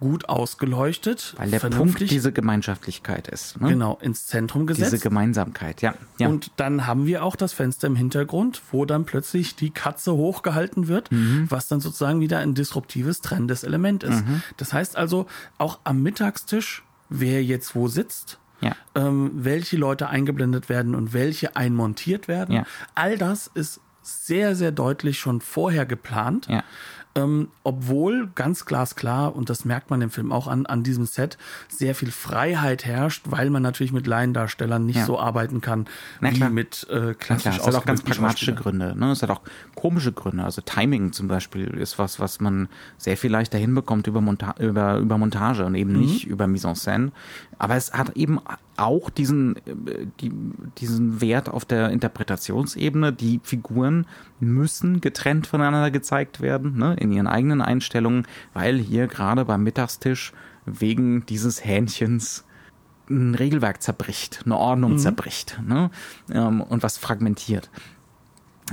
gut ausgeleuchtet, Weil der Punkt diese Gemeinschaftlichkeit ist. Ne? genau ins Zentrum Diese gesetzt. Gemeinsamkeit, ja. ja. Und dann haben wir auch das Fenster im Hintergrund, wo dann plötzlich die Katze hochgehalten wird, Mhm. was dann sozusagen wieder ein disruptives, trennendes Element ist. Mhm. Das heißt also, auch am Mittagstisch, wer jetzt wo sitzt, Ja. ähm, welche Leute eingeblendet werden und welche einmontiert werden, Ja. all das ist sehr, sehr deutlich schon vorher geplant. Ja. Ähm, obwohl ganz glasklar, und das merkt man im Film auch an, an diesem Set, sehr viel Freiheit herrscht, weil man natürlich mit Laiendarstellern nicht Ja. so arbeiten kann Na wie klar. mit äh, klassisch es hat auch ganz pragmatische. Gründe. Ne? Es hat auch komische Gründe. Also Timing zum Beispiel ist was, was man sehr viel leichter hinbekommt über, Monta über, über Montage und eben nicht über Mise en scène. Aber es hat eben auch diesen, äh, die, diesen Wert auf der Interpretationsebene. Die Figuren müssen getrennt voneinander gezeigt werden, ne? in ihren eigenen Einstellungen, weil hier gerade beim Mittagstisch wegen dieses Hähnchens ein Regelwerk zerbricht, eine Ordnung zerbricht ne? ähm, und was fragmentiert.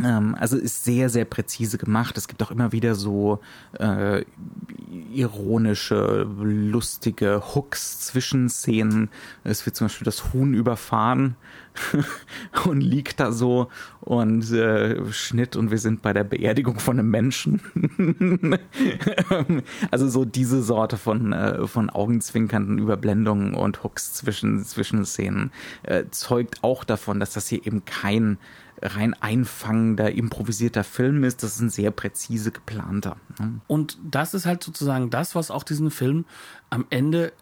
Ähm, also ist sehr, sehr präzise gemacht. Es gibt auch immer wieder so äh, ironische, lustige Hooks zwischen Szenen. Es wird zum Beispiel das Huhn überfahren und liegt da so und äh, Schnitt und wir sind bei der Beerdigung von einem Menschen. also so diese Sorte von, äh, von augenzwinkernden Überblendungen und Hooks zwischen, zwischen Szenen äh, zeugt auch davon, dass das hier eben kein rein einfangender, improvisierter Film ist. Das ist ein sehr präzise geplanter. Ne? Und das ist halt sozusagen das, was auch diesen Film am Ende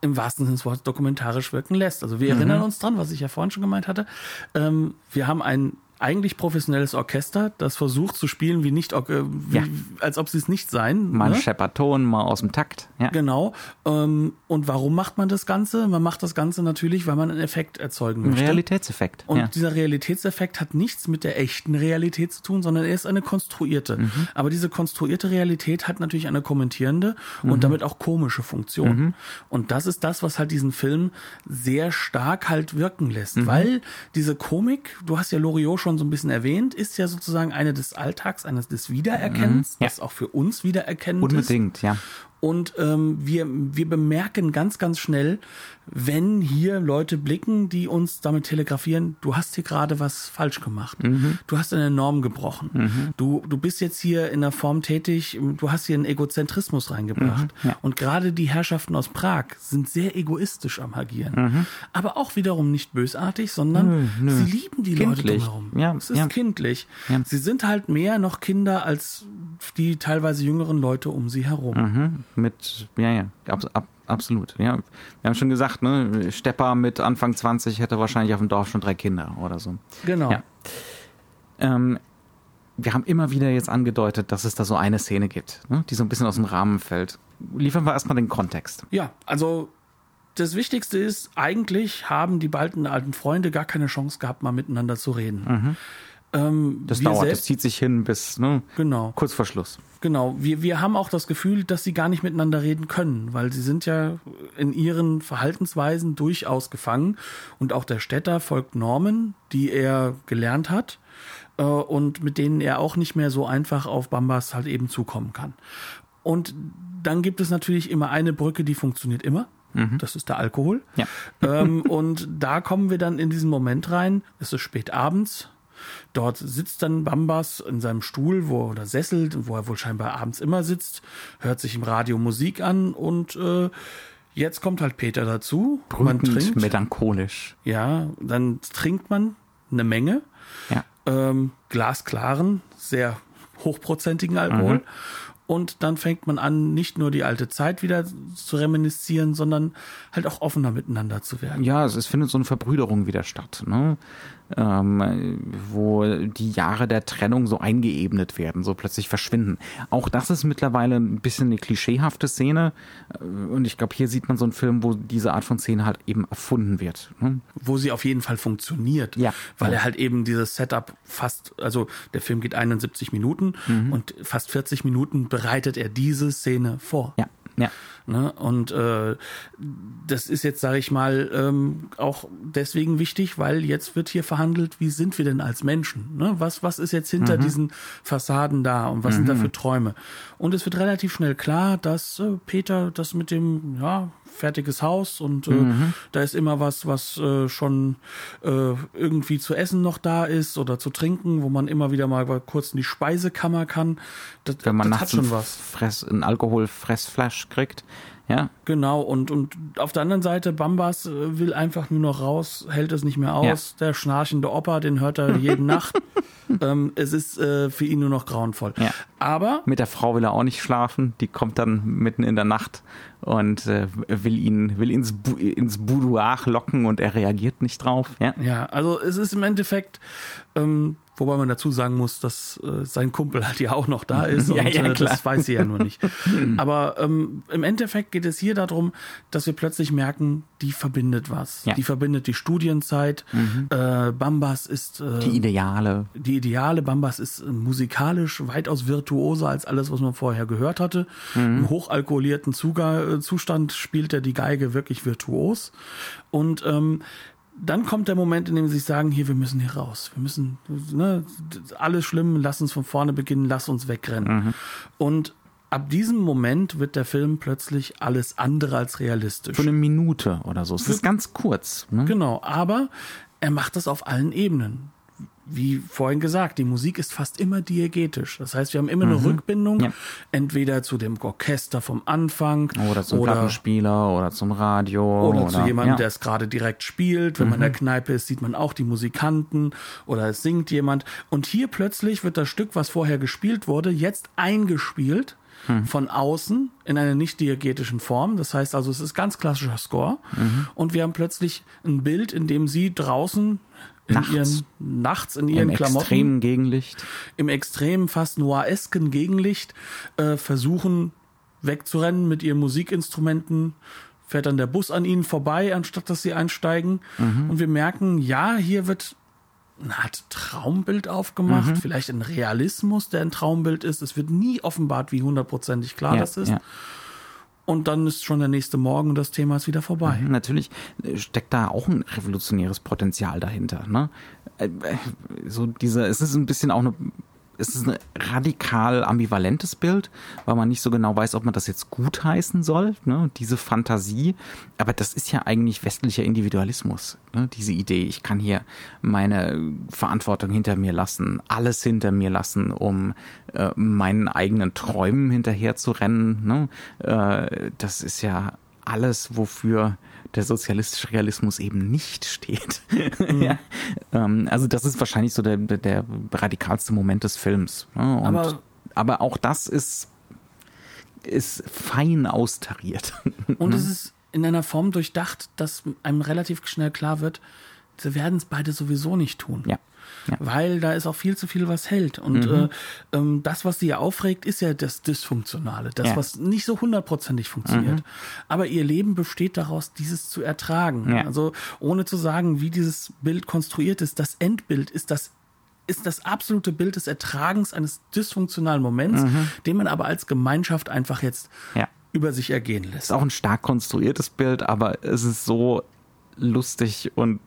im wahrsten Sinne des Wortes dokumentarisch wirken lässt. Also wir mhm. erinnern uns dran, was ich ja vorhin schon gemeint hatte. Ähm, wir haben ein eigentlich professionelles Orchester, das versucht zu spielen, wie nicht, äh, wie, ja. als ob sie es nicht seien. Mal ne? scheppert Ton, mal aus dem Takt. Ja. Genau. Ähm, und warum macht man das Ganze? Man macht das Ganze natürlich, weil man einen Effekt erzeugen möchte. Ein Realitätseffekt. Und ja. dieser Realitätseffekt hat nichts mit der echten Realität zu tun, sondern er ist eine konstruierte. Mhm. Aber diese konstruierte Realität hat natürlich eine kommentierende mhm. und damit auch komische Funktion. Mhm. Und das ist das, was halt diesen Film sehr stark halt wirken lässt, mhm. weil diese Komik, du hast ja Loriot schon schon so ein bisschen erwähnt, ist ja sozusagen eine des Alltags, eines des Wiedererkennens, mhm, ja. das auch für uns wiedererkennend Unbedingt, ist. ja. Und ähm, wir, wir bemerken ganz, ganz schnell, wenn hier Leute blicken, die uns damit telegrafieren, du hast hier gerade was falsch gemacht. Mhm. Du hast eine Norm gebrochen. Mhm. Du, du bist jetzt hier in der Form tätig, du hast hier einen Egozentrismus reingebracht. Mhm. Ja. Und gerade die Herrschaften aus Prag sind sehr egoistisch am Agieren. Mhm. Aber auch wiederum nicht bösartig, sondern nö, nö. sie lieben die kindlich. Leute drumherum. Ja, es ist ja. kindlich. Ja. Sie sind halt mehr noch Kinder als die teilweise jüngeren Leute um sie herum. Mhm. Mit, ja, ja, ab, ab, absolut. Ja, wir haben schon gesagt, ne, Stepper mit Anfang 20 hätte wahrscheinlich auf dem Dorf schon drei Kinder oder so. Genau. Ja. Ähm, wir haben immer wieder jetzt angedeutet, dass es da so eine Szene gibt, ne, die so ein bisschen aus dem Rahmen fällt. Liefern wir erstmal den Kontext. Ja, also das Wichtigste ist, eigentlich haben die beiden alten Freunde gar keine Chance gehabt, mal miteinander zu reden. Mhm. Ähm, das dauert, das zieht sich hin bis ne, genau. kurz vor Schluss. Genau, wir, wir haben auch das Gefühl, dass sie gar nicht miteinander reden können, weil sie sind ja in ihren Verhaltensweisen durchaus gefangen und auch der Städter folgt Normen, die er gelernt hat äh, und mit denen er auch nicht mehr so einfach auf Bambas halt eben zukommen kann. Und dann gibt es natürlich immer eine Brücke, die funktioniert immer. Mhm. Das ist der Alkohol. Ja. ähm, und da kommen wir dann in diesen Moment rein. Es ist spät abends. Dort sitzt dann Bambas in seinem Stuhl, wo oder Sessel, wo er wohl scheinbar abends immer sitzt, hört sich im Radio Musik an und äh, jetzt kommt halt Peter dazu. Brütend, man trinkt melancholisch. Ja, dann trinkt man eine Menge. Ja. Ähm, glasklaren, sehr hochprozentigen Alkohol. Mhm. Und dann fängt man an, nicht nur die alte Zeit wieder zu reminiszieren, sondern halt auch offener miteinander zu werden. Ja, es, es findet so eine Verbrüderung wieder statt. Ne? Ähm, wo die Jahre der Trennung so eingeebnet werden, so plötzlich verschwinden. Auch das ist mittlerweile ein bisschen eine klischeehafte Szene äh, und ich glaube, hier sieht man so einen Film, wo diese Art von Szene halt eben erfunden wird. Ne? Wo sie auf jeden Fall funktioniert, ja. weil er halt eben dieses Setup fast, also der Film geht 71 Minuten mhm. und fast 40 Minuten bereitet er diese Szene vor. Ja. Ja. Ne? Und äh, das ist jetzt, sage ich mal, ähm, auch deswegen wichtig, weil jetzt wird hier verhandelt, wie sind wir denn als Menschen? Ne? Was, was ist jetzt hinter mhm. diesen Fassaden da und was mhm. sind da mhm. für Träume? Und es wird relativ schnell klar, dass äh, Peter das mit dem, ja, fertiges Haus und äh, mhm. da ist immer was, was äh, schon äh, irgendwie zu essen noch da ist oder zu trinken, wo man immer wieder mal kurz in die Speisekammer kann. Das, Wenn man das nachts hat schon was. Fress, ein Alkoholfressflash kriegt. Ja. Genau, und, und auf der anderen Seite, Bambas äh, will einfach nur noch raus, hält es nicht mehr aus. Ja. Der schnarchende Opa, den hört er jede Nacht. ähm, es ist äh, für ihn nur noch grauenvoll. Ja. Aber. Mit der Frau will er auch nicht schlafen. Die kommt dann mitten in der Nacht und äh, will ihn will ins, Bu ins Boudoir locken und er reagiert nicht drauf. Ja, ja also es ist im Endeffekt ähm, Wobei man dazu sagen muss, dass äh, sein Kumpel halt ja auch noch da ist und ja, ja, äh, das weiß sie ja nur nicht. Aber ähm, im Endeffekt geht es hier darum, dass wir plötzlich merken, die verbindet was. Ja. Die verbindet die Studienzeit. Mhm. Äh, Bambas ist äh, die Ideale. Die Ideale. Bambas ist äh, musikalisch weitaus virtuoser als alles, was man vorher gehört hatte. Mhm. Im hochalkoholierten Zuga äh, Zustand spielt er die Geige wirklich virtuos. Und ähm, dann kommt der Moment, in dem sie sich sagen, hier, wir müssen hier raus. Wir müssen, ne, alles schlimm, lass uns von vorne beginnen, lass uns wegrennen. Mhm. Und ab diesem Moment wird der Film plötzlich alles andere als realistisch. Für eine Minute oder so. Es ist ganz kurz. Ne? Genau, aber er macht das auf allen Ebenen. Wie vorhin gesagt, die Musik ist fast immer diegetisch. Das heißt, wir haben immer eine Rückbindung, Ja. entweder zu dem Orchester vom Anfang Oder zum Plattenspieler oder zum Radio. oder, zu jemandem, ja. Mhm. der es gerade direkt spielt. Wenn man in der Kneipe ist, sieht man auch die Musikanten oder es singt jemand. Und hier plötzlich wird das Stück, was vorher gespielt wurde, jetzt eingespielt Mhm. von außen in einer nicht diegetischen Form. Das heißt also, es ist ganz klassischer Score. Mhm. Und wir haben plötzlich ein Bild, in dem sie draußen in Nachts. ihren nachts in ihren Im Klamotten extremen Gegenlicht. im extrem fast noiresken Gegenlicht äh, versuchen wegzurennen mit ihren Musikinstrumenten. Fährt dann der Bus an ihnen vorbei, anstatt dass sie einsteigen. Und wir merken, ja, hier wird eine Art Traumbild aufgemacht, vielleicht ein Realismus, der ein Traumbild ist. Es wird nie offenbart, wie hundertprozentig klar Ja, das ist. ja. Und dann ist schon der nächste Morgen und das Thema ist wieder vorbei. Natürlich äh, steckt da auch ein revolutionäres Potenzial dahinter. Ne? Äh, äh, So diese, es ist ein bisschen auch eine, es ist ein radikal ambivalentes Bild, weil man nicht so genau weiß, ob man das jetzt gutheißen soll, ne? diese Fantasie. Aber das ist ja eigentlich westlicher Individualismus, ne? diese Idee. Ich kann hier meine Verantwortung hinter mir lassen, alles hinter mir lassen, um äh, meinen eigenen Träumen hinterher zu rennen. Ne? Äh, das ist ja alles, wofür der sozialistische Realismus eben nicht steht. ja. ähm, also das ist wahrscheinlich so der, der, der radikalste Moment des Films. Ne? Und, Aber- aber, auch das ist, ist fein austariert. Und es ist in einer Form durchdacht, dass einem relativ schnell klar wird, sie werden es beide sowieso nicht tun. ja. Ja. Weil da ist auch viel zu viel, was hält. Und Mhm. äh, ähm, das, was sie ja aufregt, ist ja das Dysfunktionale. Das, Ja. Mhm. was nicht so hundertprozentig funktioniert. Aber ihr Leben besteht daraus, dieses zu ertragen. Ja. Also ohne zu sagen, wie dieses Bild konstruiert ist, das Endbild ist das ist das absolute Bild des Ertragens eines dysfunktionalen Moments, den man aber als Gemeinschaft einfach jetzt Mhm. Über sich ergehen lässt. ist auch ein stark konstruiertes Bild, aber es ist so lustig und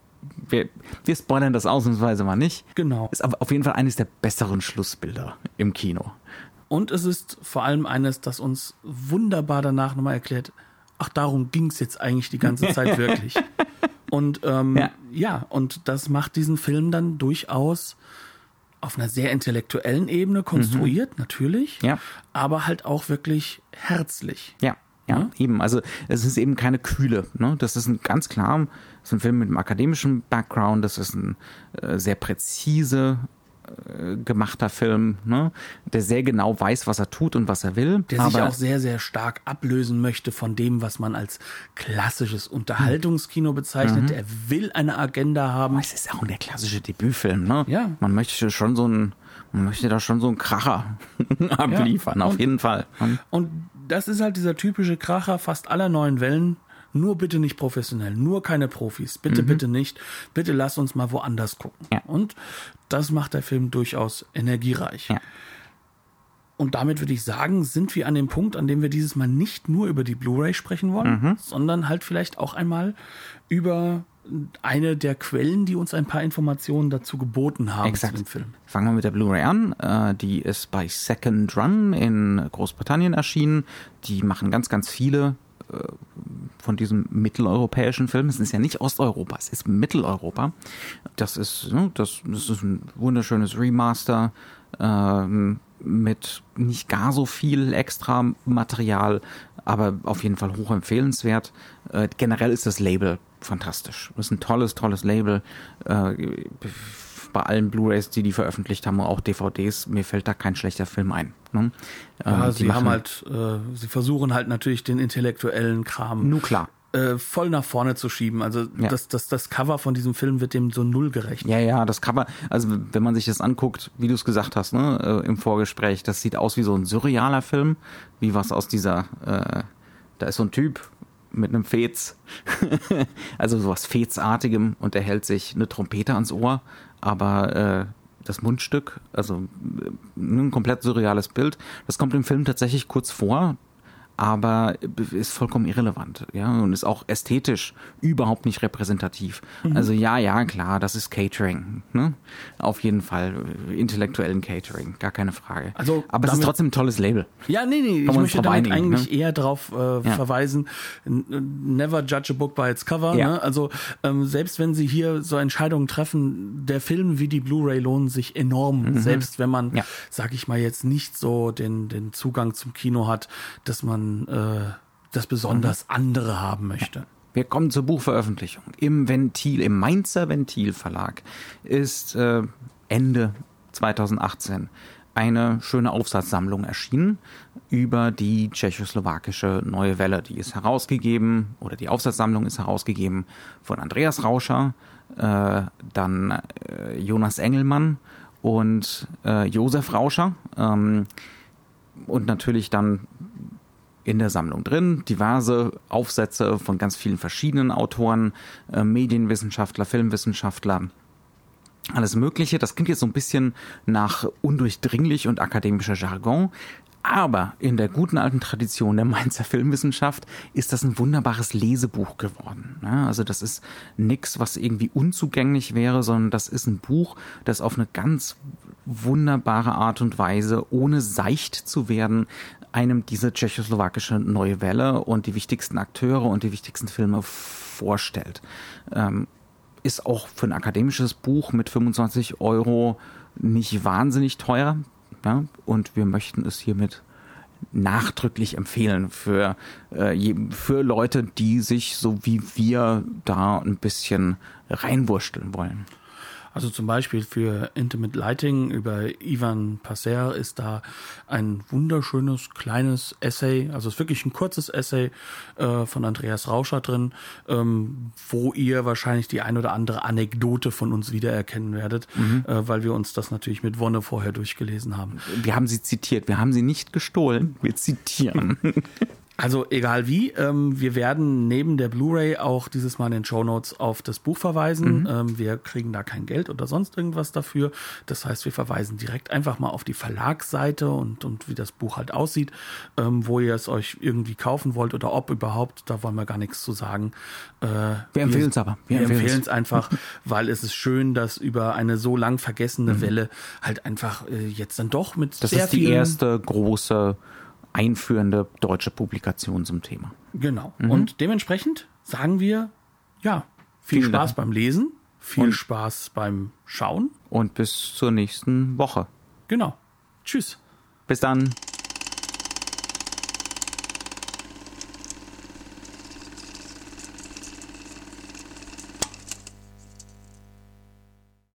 wir, wir spoilern das ausnahmsweise mal nicht. Genau. Ist aber auf jeden Fall eines der besseren Schlussbilder im Kino. Und es ist vor allem eines, das uns wunderbar danach nochmal erklärt, ach, darum ging es jetzt eigentlich die ganze Zeit wirklich. Und ähm, ja. Ja. und das macht diesen Film dann durchaus auf einer sehr intellektuellen Ebene konstruiert, natürlich, Ja. aber halt auch wirklich herzlich. Ja, ja, Ja? eben. Also es ist eben keine Kühle. Ne? Das ist ein ganz klar, ist ein Film mit einem akademischen Background. Das ist ein äh, sehr präzise äh, gemachter Film, ne? der sehr genau weiß, was er tut und was er will. Der sich aber auch sehr, sehr stark ablösen möchte von dem, was man als klassisches Unterhaltungskino bezeichnet. Er will eine Agenda haben. es ist auch der klassische Debütfilm. Ne? Ja. Man möchte schon so ein, man möchte da schon so einen Kracher abliefern, auf Und- jeden Fall. Und das ist halt dieser typische Kracher fast aller neuen Wellen. Nur bitte nicht professionell, nur keine Profis. Bitte, bitte nicht. Bitte lass uns mal woanders gucken. Ja. Und das macht der Film durchaus energiereich. Ja. Und damit würde ich sagen, sind wir an dem Punkt, an dem wir dieses Mal nicht nur über die Blu-ray sprechen wollen, Mhm. sondern halt vielleicht auch einmal über eine der Quellen, die uns ein paar Informationen dazu geboten haben Exakt. zu dem Film. Fangen wir mit der Blu-ray an. Äh, die ist bei Second Run in Großbritannien erschienen. Die machen ganz, ganz viele von diesem mitteleuropäischen Film. Es ist ja nicht Osteuropa, es ist Mitteleuropa. Das ist, ne, das, das ist ein wunderschönes Remaster ähm, mit nicht gar so viel extra Material, aber auf jeden Fall hoch empfehlenswert. Äh, generell ist das Label fantastisch. Das ist ein tolles, tolles Label. Äh, bei allen Blu-rays, die die veröffentlicht haben, auch DVDs, mir fällt da kein schlechter Film ein. Ne? Ja, Ähm, sie haben halt, äh, sie versuchen halt natürlich den intellektuellen Kram Nur klar. äh, voll nach vorne zu schieben. Also Ja. das, das, das Cover von diesem Film wird dem so null gerecht. Ja, ja, das Cover, also wenn man sich das anguckt, wie du es gesagt hast, ne, äh, im Vorgespräch, das sieht aus wie so ein surrealer Film, wie was aus dieser, äh, da ist so ein Typ mit einem Fez, also sowas Fezartigem und der hält sich eine Trompete ans Ohr, aber äh, das Mundstück, also äh, ein komplett surreales Bild, das kommt im Film tatsächlich kurz vor, aber ist vollkommen irrelevant, ja, und ist auch ästhetisch überhaupt nicht repräsentativ. Mhm. Also ja, ja, klar, das ist Catering, ne? Auf jeden Fall intellektuellen Catering, gar keine Frage. Also, aber es ist trotzdem ein tolles Label. Ja, nee, nee, ich möchte damit eigentlich ne? eher darauf äh, ja. verweisen, never judge a book by its cover. Ja. Ne? Also ähm, selbst wenn Sie hier so Entscheidungen treffen, der Film wie die Blu-ray lohnen sich enorm, mhm. selbst wenn man, ja. sag ich mal jetzt nicht so den den Zugang zum Kino hat, dass man äh, das besonders andere haben möchte. Wir kommen zur Buchveröffentlichung. Im Ventil, im Mainzer Ventil Verlag ist äh, Ende 2018 eine schöne Aufsatzsammlung erschienen über die tschechoslowakische Neue Welle. Die ist herausgegeben, oder die Aufsatzsammlung ist herausgegeben von Andreas Rauscher, äh, dann äh, Jonas Engelmann und äh, Josef Rauscher. Ähm, und natürlich dann in der Sammlung drin. Diverse Aufsätze von ganz vielen verschiedenen Autoren, äh, Medienwissenschaftler, Filmwissenschaftler, alles Mögliche. Das klingt jetzt so ein bisschen nach undurchdringlich und akademischer Jargon. Aber in der guten alten Tradition der Mainzer Filmwissenschaft ist das ein wunderbares Lesebuch geworden. Also das ist nichts, was irgendwie unzugänglich wäre, sondern das ist ein Buch, das auf eine ganz wunderbare Art und Weise, ohne seicht zu werden, einem diese tschechoslowakische neue Welle und die wichtigsten Akteure und die wichtigsten Filme vorstellt. Ähm, ist auch für ein akademisches Buch mit 25 Euro nicht wahnsinnig teuer. Ja? Und wir möchten es hiermit nachdrücklich empfehlen für, äh, für Leute, die sich so wie wir da ein bisschen reinwursteln wollen. Also zum Beispiel für Intimate Lighting über Ivan Passer ist da ein wunderschönes kleines Essay, also es ist wirklich ein kurzes Essay äh, von Andreas Rauscher drin, ähm, wo ihr wahrscheinlich die ein oder andere Anekdote von uns wiedererkennen werdet, mhm. äh, weil wir uns das natürlich mit Wonne vorher durchgelesen haben. Wir haben sie zitiert, wir haben sie nicht gestohlen, wir zitieren. Also egal wie, ähm, wir werden neben der Blu-ray auch dieses Mal in den Show Notes auf das Buch verweisen. Mhm. Ähm, wir kriegen da kein Geld oder sonst irgendwas dafür. Das heißt, wir verweisen direkt einfach mal auf die Verlagsseite und, und wie das Buch halt aussieht, ähm, wo ihr es euch irgendwie kaufen wollt oder ob überhaupt. Da wollen wir gar nichts zu sagen. Äh, wir empfehlen es aber. Wir, wir empfehlen es einfach, weil es ist schön, dass über eine so lang vergessene mhm. Welle halt einfach äh, jetzt dann doch mit das sehr ist die erste große einführende deutsche Publikation zum Thema. Genau. Mhm. Und dementsprechend sagen wir, ja, viel Vielen Spaß Dank. beim Lesen, viel und Spaß beim Schauen. Und bis zur nächsten Woche. Genau. Tschüss. Bis dann.